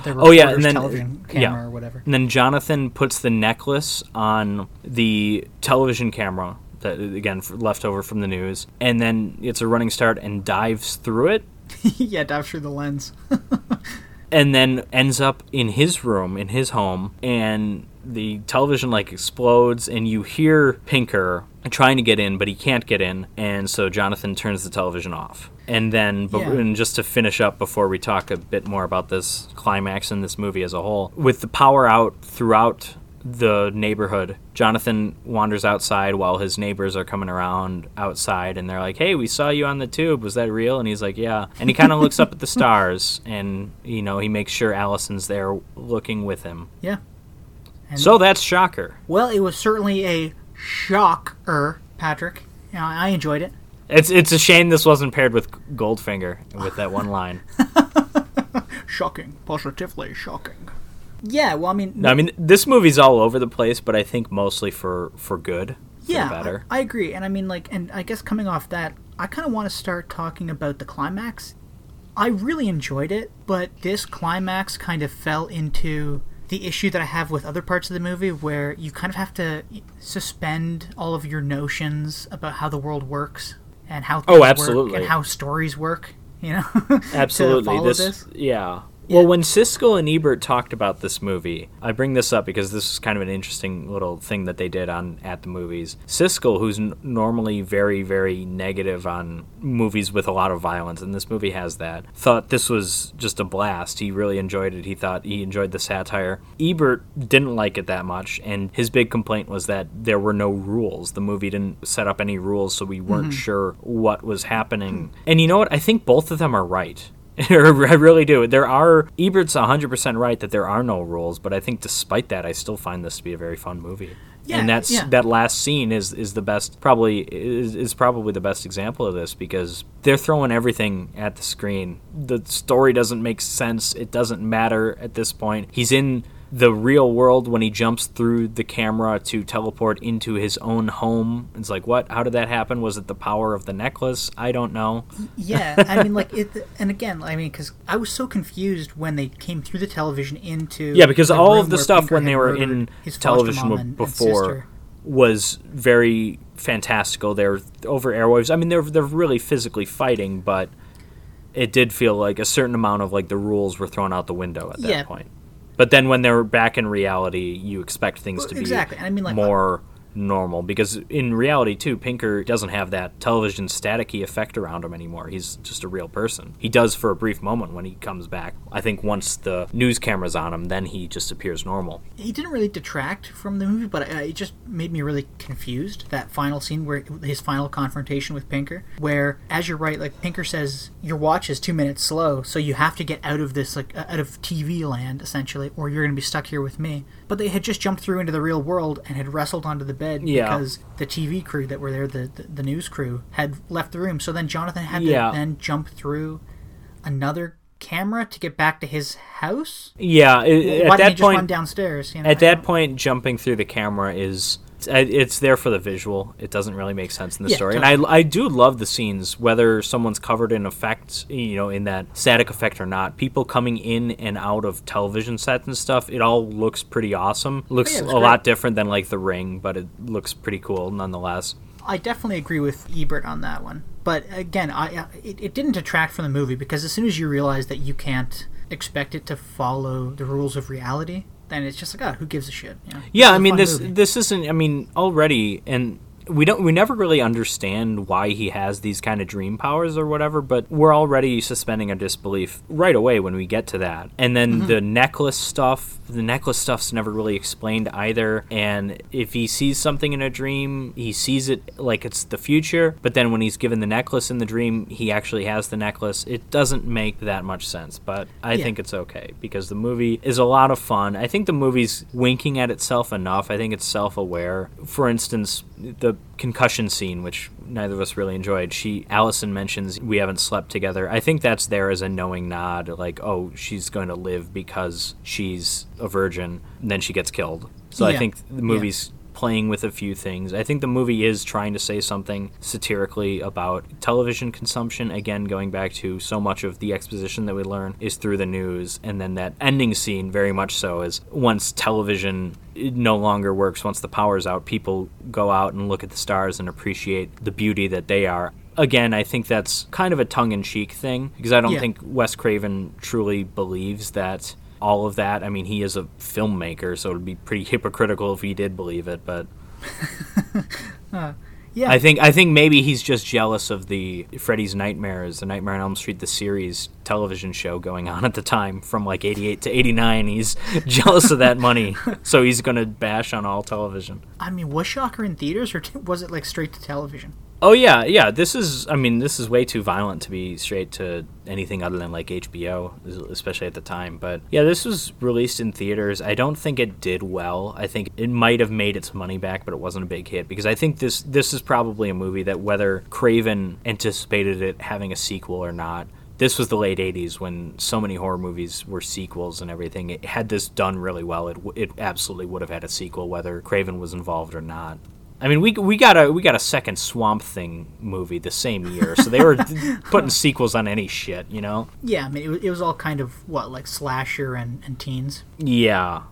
the Oh, yeah, and then- television yeah. or whatever. And then Jonathan puts the necklace on the television camera that again f- left over from the news, and then it's a running start and dives through it, yeah, dives through the lens. and then ends up in his room in his home, and the television like explodes, and you hear Pinker trying to get in, but he can't get in, and so Jonathan turns the television off. And then, Yeah. and just to finish up before we talk a bit more about this climax in this movie as a whole, with the power out throughout the neighborhood, Jonathan wanders outside while his neighbors are coming around outside and they're like, Hey, we saw you on the tube. Was that real? And he's like, Yeah. And he kind of looks up at the stars and, you know, he makes sure Allison's there looking with him. yeah. And- So that's Shocker. Well, it was certainly a shocker, Patrick. You know, I enjoyed it. It's, it's a shame this wasn't paired with Goldfinger with that one line. Shocking. Positively shocking. Yeah, well, I mean, No, I mean, this movie's all over the place, but I think mostly for, for good. For yeah, better. I, I agree. And I mean, like, and I guess coming off that, I kind of want to start talking about the climax. I really enjoyed it, but this climax kind of fell into the issue that I have with other parts of the movie where you kind of have to suspend all of your notions about how the world works and how Oh, things work absolutely. and how stories work, you know? Absolutely. follow This, yeah. Well, when Siskel and Ebert talked about this movie, I bring this up because this is kind of an interesting little thing that they did on at the movies. Siskel, who's n- normally very, very negative on movies with a lot of violence, and this movie has that, thought this was just a blast. He really enjoyed it. He thought he enjoyed the satire. Ebert didn't like it that much, and his big complaint was that there were no rules. The movie didn't set up any rules, so we weren't mm-hmm. sure what was happening. And you know what? I think both of them are right. I really do. There are Ebert's 100% right that there are no rules, but I think despite that, I still find this to be a very fun movie. Yeah, and that's yeah. that last scene is is the best probably is, is probably the best example of this because they're throwing everything at the screen. The story doesn't make sense. It doesn't matter at this point. He's in the real world when he jumps through the camera to teleport into his own home. It's like, what? How did that happen? Was it the power of the necklace? I don't know. yeah, I mean, like it, and again, I mean, because I was so confused when they came through the television into Yeah, because all of the stuff Pinker when they were in his television and- and before sister. was very fantastical. They're over airwaves. I mean, they're they're really physically fighting, but it did feel like a certain amount of like the rules were thrown out the window at that Yeah. point. But then when they're back in reality, you expect things Well, to be exactly, I mean, like, more uh, normal because in reality too pinker doesn't have that television staticky effect around him anymore. He's just a real person. He does for a brief moment when he comes back. I think once the news camera's on him then he just appears normal. He didn't really detract from the movie but uh, it just made me really confused that final scene where his final confrontation with pinker where as you're right like pinker says your watch is two minutes slow so you have to get out of this like out of tv land essentially or you're going to be stuck here with me but they had just jumped through into the real world and had wrestled onto the bed Yeah. because the TV crew that were there, the, the the news crew, had left the room. So then Jonathan had Yeah. to then jump through another camera to get back to his house. yeah i- Why at that just point run downstairs? You know, At I that don't- point, jumping through the camera is it's- it's there for the visual. It doesn't really make sense in the Yeah, story. And I, I do love the scenes, whether someone's covered in effects, you know, in that static effect or not. People coming in and out of television sets and stuff, it all looks pretty awesome. Oh, looks Oh, yeah, a great. lot different than like The Ring, but it looks pretty cool nonetheless. I definitely agree with Ebert on that one. But again, I, I it, it didn't detract from the movie because as soon as you realize that you can't expect it to follow the rules of reality, then it's just like, oh, who gives a shit? You know? Yeah, I mean this movie. this isn't. I mean already, and we don't we never really understand why he has these kind of dream powers or whatever. But we're already suspending our disbelief right away when we get to that. And then Mm-hmm. the necklace stuff. The necklace stuff's never really explained either. And if he sees something in a dream, he sees it like it's the future. But then when he's given the necklace in the dream, he actually has the necklace. It doesn't make that much sense. But I Yeah. think it's okay because the movie is a lot of fun. I think the movie's winking at itself enough. I think it's self aware. For instance, the concussion scene, which neither of us really enjoyed, she Allison mentions we haven't slept together. I think that's there as a knowing nod, like, oh, she's going to live because she's a virgin, and then she gets killed. So I think the movie's playing with a few things. I think the movie is trying to say something satirically about television consumption. Again, going back to so much of the exposition that we learn is through the news, and then that ending scene, very much so, is once television no longer works, once the power's out, people go out and look at the stars and appreciate the beauty that they are. Again, I think that's kind of a tongue in cheek thing because I don't Yeah. think Wes Craven truly believes that all of that. I mean, he is a filmmaker, so it would be pretty hypocritical if he did believe it. But yeah, I think I think maybe he's just jealous of the Freddy's Nightmares, the Nightmare on Elm Street, the series television show going on at the time from like '88 to '89. He's jealous of that money, so he's gonna bash on all television. I mean, was Shocker in theaters or t- was it like straight to television? Oh yeah, yeah. This is, I mean, this is way too violent to be straight to anything other than like HBO, especially at the time. But yeah, this was released in theaters. I don't think it did well. I think it might have made its money back, but it wasn't a big hit because I think this this is probably a movie that whether Craven anticipated it having a sequel or not. This was the late '80s when so many horror movies were sequels and everything. It, had this done really well, it, w- it absolutely would have had a sequel, whether Craven was involved or not. I mean, we we got a we got a second Swamp Thing movie the same year, so they were putting sequels on any shit, you know? Yeah, I mean, it, it was all kind of what like slasher and, and teens. Yeah.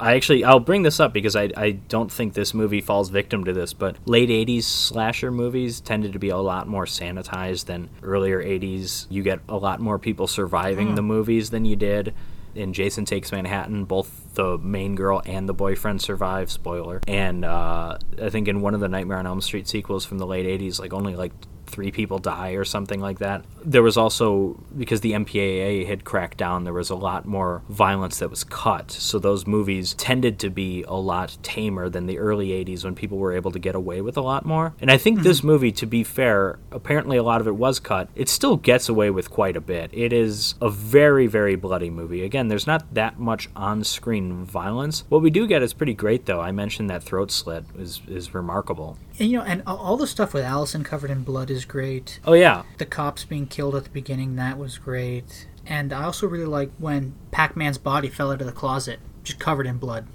I actually I'll bring this up because I I don't think this movie falls victim to this, but late 80s slasher movies tended to be a lot more sanitized than earlier 80s. You get a lot more people surviving hmm. the movies than you did. In Jason Takes Manhattan, both the main girl and the boyfriend survive. Spoiler. And uh, I think in one of the Nightmare on Elm Street sequels from the late '80s, like only like three people die or something like that. There was also because the MPAA had cracked down, there was a lot more violence that was cut. So those movies tended to be a lot tamer than the early 80s when people were able to get away with a lot more. And I think mm-hmm. this movie, to be fair, apparently a lot of it was cut. It still gets away with quite a bit. It is a very, very bloody movie. Again, there's not that much on screen violence. What we do get is pretty great, though. I mentioned that throat slit is, is remarkable. And you know, and all the stuff with Allison covered in blood is great. Oh, yeah. The cops being killed at the beginning, that was great. And I also really like when Pac Man's body fell out of the closet, just covered in blood.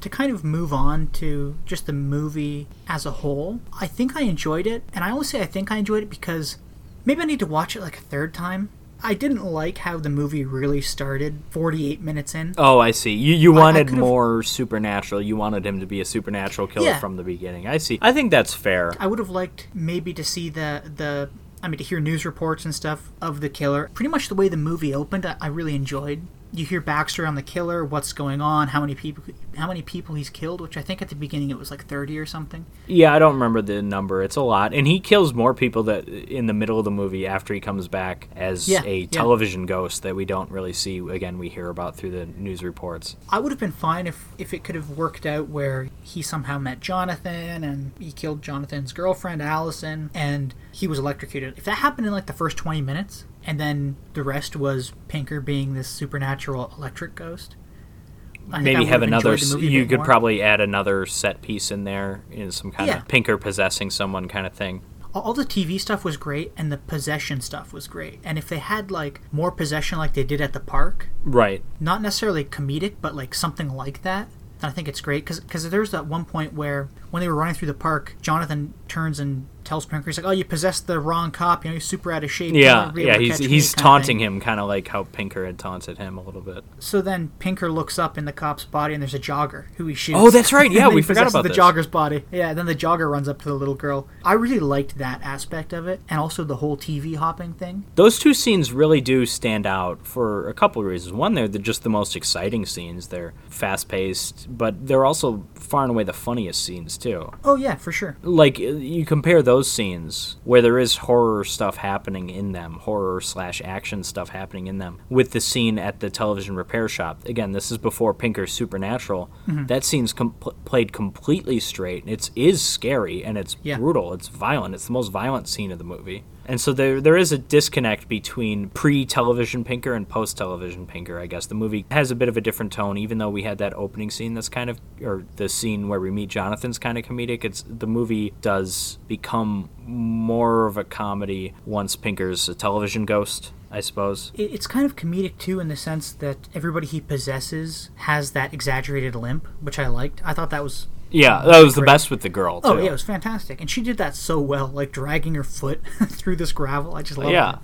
To kind of move on to just the movie as a whole, I think I enjoyed it. And I only say I think I enjoyed it because maybe I need to watch it like a third time. I didn't like how the movie really started 48 minutes in. Oh, I see. You you wanted more supernatural. You wanted him to be a supernatural killer Yeah. from the beginning. I see. I think that's fair. I would have liked maybe to see the the I mean to hear news reports and stuff of the killer. Pretty much the way the movie opened, I, I really enjoyed you hear Baxter on the killer, what's going on, how many people how many people he's killed, which I think at the beginning it was like 30 or something. Yeah, I don't remember the number. It's a lot, and he kills more people that in the middle of the movie after he comes back as Yeah, a yeah. television ghost that we don't really see. Again, we hear about through the news reports. I would have been fine if if it could have worked out where he somehow met Jonathan and he killed Jonathan's girlfriend Allison and he was electrocuted. If that happened in like the first 20 minutes and then the rest was Pinker being this supernatural electric ghost. I Maybe have another. enjoyed the s- movie a You could more. probably add another set piece in there, in some kind Yeah. of Pinker possessing someone kind of thing. all the TV stuff was great and the possession stuff was great. And if they had like more possession like they did at the park, Right. not necessarily comedic, but like something like that, then I think it's great. Because there's that one point where when they were running through the park, Jonathan turns and tells Pinker, he's like, "Oh, you possessed the wrong cop. You know, you're super out of shape. Yeah, never be able yeah. He's catch me," he's taunting him, kind of like how Pinker had taunted him a little bit. So then Pinker looks up in the cop's body, and there's a jogger who he shoots. Oh, that's right. Yeah, we forgot about the this. jogger's body. Yeah, then the jogger runs up to the little girl. I really liked that aspect of it, and also the whole TV hopping thing. Those two scenes really do stand out for a couple of reasons. One, they're the, just the most exciting scenes. They're fast paced, but they're also far and away the funniest scenes too. Oh yeah, for sure. Like uh, you compare those scenes where there is horror stuff happening in them, horror slash action stuff happening in them, with the scene at the television repair shop. Again, this is before Pinker's Supernatural. Mm-hmm. That scene's com- played completely straight. It's is scary and it's Yeah. brutal. It's violent. It's the most violent scene of the movie. And so there there is a disconnect between pre-television Pinker and post-television Pinker. I guess the movie has a bit of a different tone, even though we had that opening scene that's kind of, or the scene where we meet Jonathan's kind of comedic. It's the movie does become more of a comedy once Pinker's a television ghost. I suppose. It's kind of comedic too, in the sense that everybody he possesses has that exaggerated limp, which I liked. I thought that was Yeah, that was the best with the girl. Oh, too. Oh yeah, it was fantastic, and she did that so well, like dragging her foot through this gravel. I just love Yeah. it.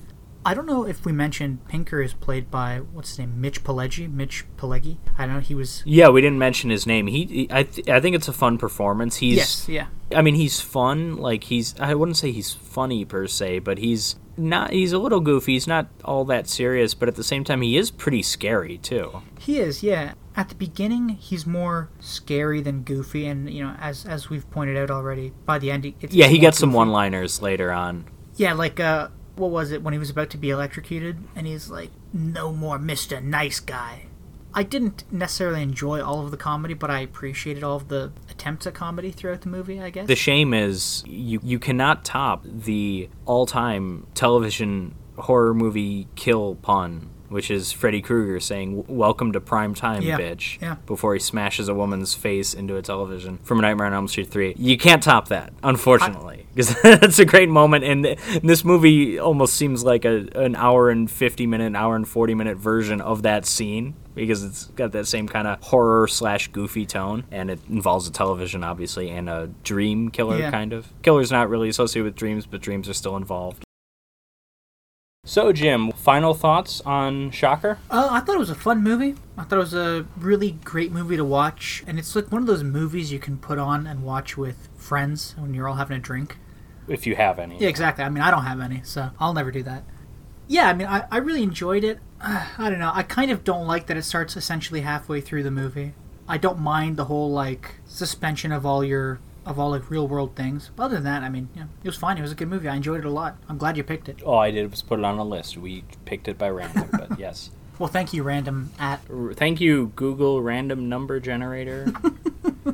I don't know if we mentioned Pinker is played by what's his name, Mitch Pileggi. Mitch Pileggi. I don't know. He was Yeah, we didn't mention his name. He, he- I, th- I think it's a fun performance. He's, yes, yeah, I mean, he's fun. Like he's, I wouldn't say he's funny per se, but he's not. He's a little goofy. He's not all that serious, but at the same time, he is pretty scary too. he is. Yeah, at the beginning, he's more scary than goofy, and you know, as as we've pointed out already, by the end, Yeah, he gets some one-liners later on. Yeah, like uh, what was it when he was about to be electrocuted, and he's like, "No more Mister Nice Guy." I didn't necessarily enjoy all of the comedy, but I appreciated all of the attempts at comedy throughout the movie. I guess. The shame is you you cannot top the all-time television horror movie kill pun, which is Freddy Krueger saying "Welcome to prime time, Yeah, bitch," yeah. before he smashes a woman's face into a television from Nightmare on Elm Street Three. You can't top that, unfortunately, because that's a great moment, and th- this movie almost seems like a an hour and fifty minute, hour and forty minute version of that scene. Because it's got that same kind of horror slash goofy tone, and it involves a television, obviously, and a dream killer Yeah. kind of. Killer's not really associated with dreams, but dreams are still involved. So, Jim, final thoughts on Shocker? Uh, I thought it was a fun movie. I thought it was a really great movie to watch, and it's like one of those movies you can put on and watch with friends when you're all having a drink. If you have any. Yeah, exactly. I mean, I don't have any, so I'll never do that. Yeah, I mean, I, I really enjoyed it. Uh, I don't know. I kind of don't like that it starts essentially halfway through the movie. I don't mind the whole like suspension of all your of all like real world things. But other than that, I mean, yeah, it was fine. It was a good movie. I enjoyed it a lot. I'm glad you picked it. All I did was put it on a list. We picked it by random, but yes. Well, thank you, random at. Thank you, Google Random Number Generator.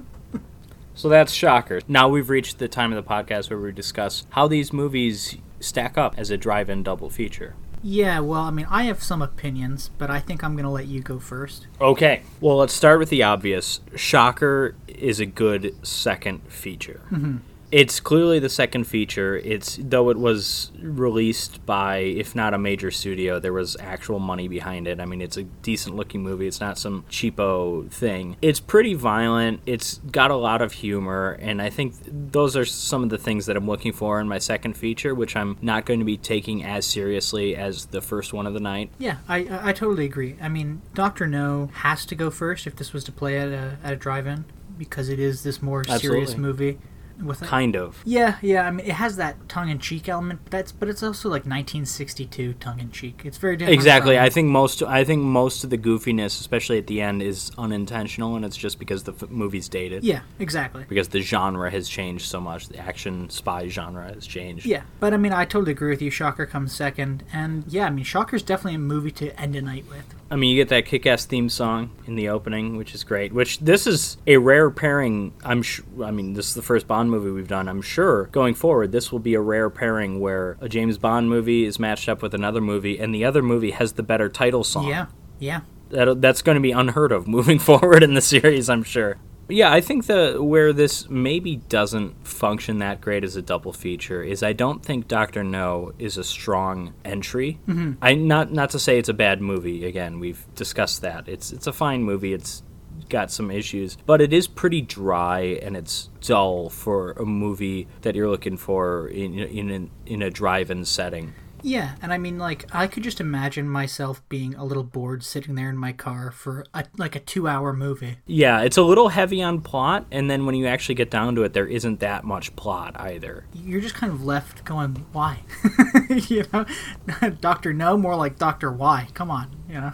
so that's Shocker. Now we've reached the time of the podcast where we discuss how these movies stack up as a drive in double feature. Yeah, well, I mean, I have some opinions, but I think I'm gonna let you go first. Okay. Well, let's start with the obvious. Shocker is a good second feature. Mm-hmm. It's clearly the second feature. It's though it was released by, if not a major studio, there was actual money behind it. I mean, it's a decent looking movie. It's not some cheapo thing. It's pretty violent. It's got a lot of humor, and I think those are some of the things that I'm looking for in my second feature, which I'm not going to be taking as seriously as the first one of the night. Yeah, I I totally agree. I mean, Doctor No has to go first if this was to play at a at a drive-in because it is this more serious Absolutely. movie. With it. Kind of. Yeah, yeah. I mean, it has that tongue-in-cheek element, but that's but it's also like 1962 tongue-in-cheek. It's very different. Exactly. from- I think most I think most of the goofiness, especially at the end, is unintentional, and it's just because the f- movie's dated. yeah, exactly. Because the genre has changed so much, the action spy genre has changed. Yeah, but I mean, I totally agree with you. Shocker comes second, and yeah, I mean, Shocker's definitely a movie to end a night with. I mean, you get that kick-ass theme song in the opening, which is great. Which this is a rare pairing. I'm. Sh- I mean, this is the first Bond movie we've done. I'm sure going forward, this will be a rare pairing where a James Bond movie is matched up with another movie, and the other movie has the better title song. Yeah, yeah. that that's going to be unheard of moving forward in the series, I'm sure. Yeah, I think the where this maybe doesn't function that great as a double feature is I don't think Doctor No is a strong entry. Mm-hmm. I not not to say it's a bad movie. Again, we've discussed that. It's it's a fine movie. It's got some issues, but it is pretty dry and it's dull for a movie that you're looking for in in in, in a drive-in setting. Yeah, and I mean, like, I could just imagine myself being a little bored sitting there in my car for a, like a two-hour movie. Yeah, it's a little heavy on plot, and then when you actually get down to it, there isn't that much plot either. You're just kind of left going, "Why?" you know, Doctor No, more like Doctor Why. Come on, you know.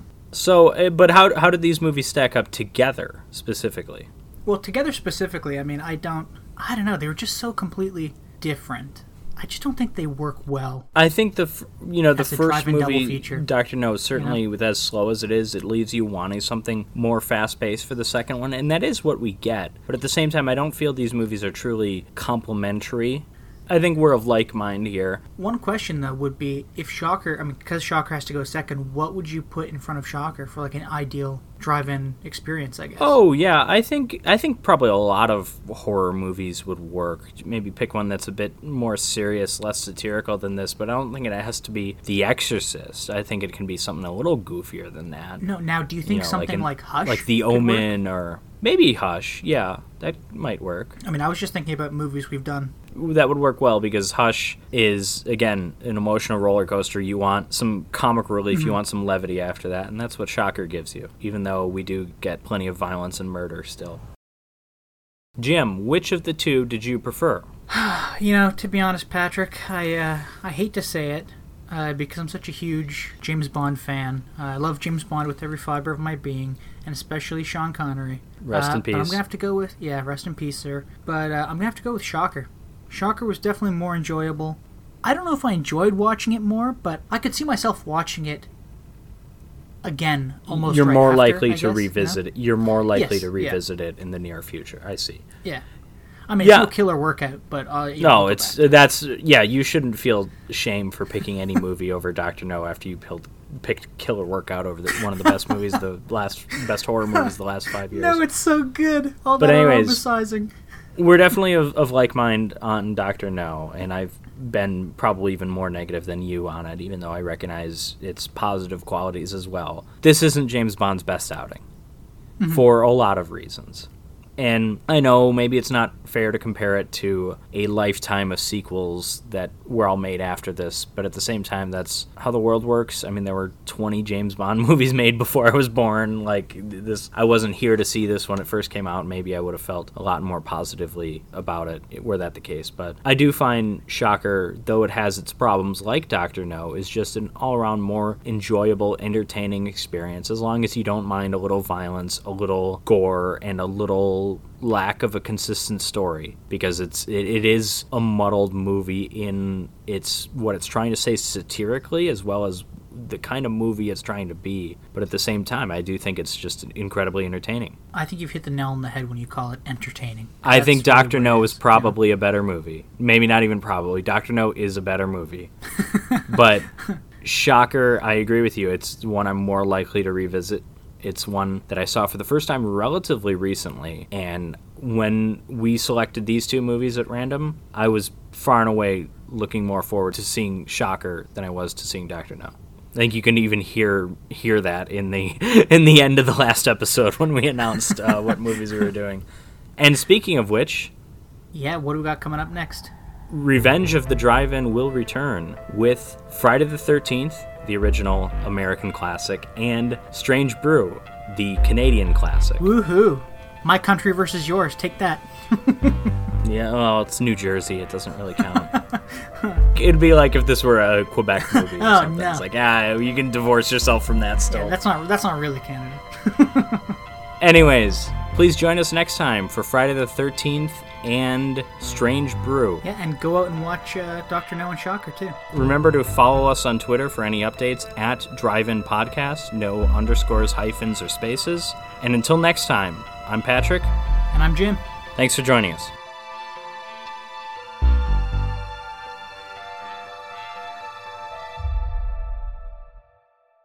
So, uh, but how how did these movies stack up together specifically? well, together specifically, I mean, I don't, I don't know. They were just so completely different. I just don't think they work well. I think the you know the first movie. Doctor No, certainly with as slow as it is, it leaves you wanting something more fast paced for the second one, and that is what we get. But at the same time, I don't feel these movies are truly complementary. I think we're of like mind here. One question though would be if Shocker, I mean, because Shocker has to go second, what would you put in front of Shocker for like an ideal drive-in experience? I guess. Oh yeah, I think I think probably a lot of horror movies would work. Maybe pick one that's a bit more serious, less satirical than this, but I don't think it has to be The Exorcist. I think it can be something a little goofier than that. No, now do you You think know, something in- like, Hush, like The could work? Omen, or maybe Hush. Yeah, that might work. I mean, I was just thinking about movies we've done. That would work well because Hush is again an emotional roller coaster. You want some comic relief, Mm-hmm. you want some levity after that, and that's what Shocker gives you. Even though we do get plenty of violence and murder still. Jim, which of the two did you prefer? You know, to be honest, Patrick, I uh, I hate to say it uh, because I'm such a huge James Bond fan. Uh, I love James Bond with every fiber of my being, and especially Sean Connery. Rest Uh, in But I'm gonna have to go with yeah, rest in peace, sir. But uh, I'm gonna have to go with Shocker. Shocker was definitely more enjoyable. I don't know if I enjoyed watching it more, but I could see myself watching it again almost. You're right more after, likely I to guess, revisit it. You're more likely Yes, to yeah. revisit it in the near future. I see. Yeah. I mean, Yeah. it's no killer workout, but uh, No, it's that's yeah. You shouldn't feel shame for picking any movie over Doctor No after you picked picked Killer Workout over the, one of the best movies, the last best horror movies the last five years. No, it's so good. All But that anyways-. We're definitely of, of like mind on Doctor No, and I've been probably even more negative than you on it, even though I recognize its positive qualities as well. This isn't James Bond's best outing mm-hmm. for a lot of reasons. And I know maybe it's not fair to compare it to a lifetime of sequels that were all made after this, but at the same time, that's how the world works. I mean, there were 20 James Bond movies made before I was born. Like this, I wasn't here to see this when it first came out. Maybe I would have felt a lot more positively about it were that the case. But I do find Shocker, though it has its problems, like Doctor No, is just an all-around more enjoyable, entertaining experience. As long as you don't mind a little violence, a little gore, and a little lack of a consistent story because it's it, it is a muddled movie in its what it's trying to say satirically as well as the kind of movie it's trying to be but at the same time I do think it's just incredibly entertaining. I think you've hit the nail on the head when you call it entertaining. I That's think Doctor it No is, is probably a better movie. Maybe not even probably. Doctor No is a better movie. but Shocker, I agree with you. It's one I'm more likely to revisit. It's one that I saw for the first time relatively recently. And when we selected these two movies at random, I was far and away looking more forward to seeing Shocker than I was to seeing Doctor No. I think you can even hear hear that in the in the end of the last episode when we announced uh, what movies we were doing. And speaking of which, Yeah, what do we got coming up next? Revenge of the Drive-In will return with Friday the 13th, the original American classic, and Strange Brew, the Canadian classic. Woohoo! My country versus yours. Take that. Yeah, well, it's New Jersey. It doesn't really count. It'd be like if this were a Quebec movie or Oh, something. no. It's like, ah, you can divorce yourself from that still. Yeah, that's not that's not really Canada. Anyways, please join us next time for Friday the 13th and Strange Brew. Yeah, and go out and watch uh, Doctor No and Shocker too. Remember to follow us on Twitter for any updates at Drive-In Podcast, no underscores, hyphens, or spaces. And until next time, I'm Patrick. And I'm Jim. Thanks for joining us.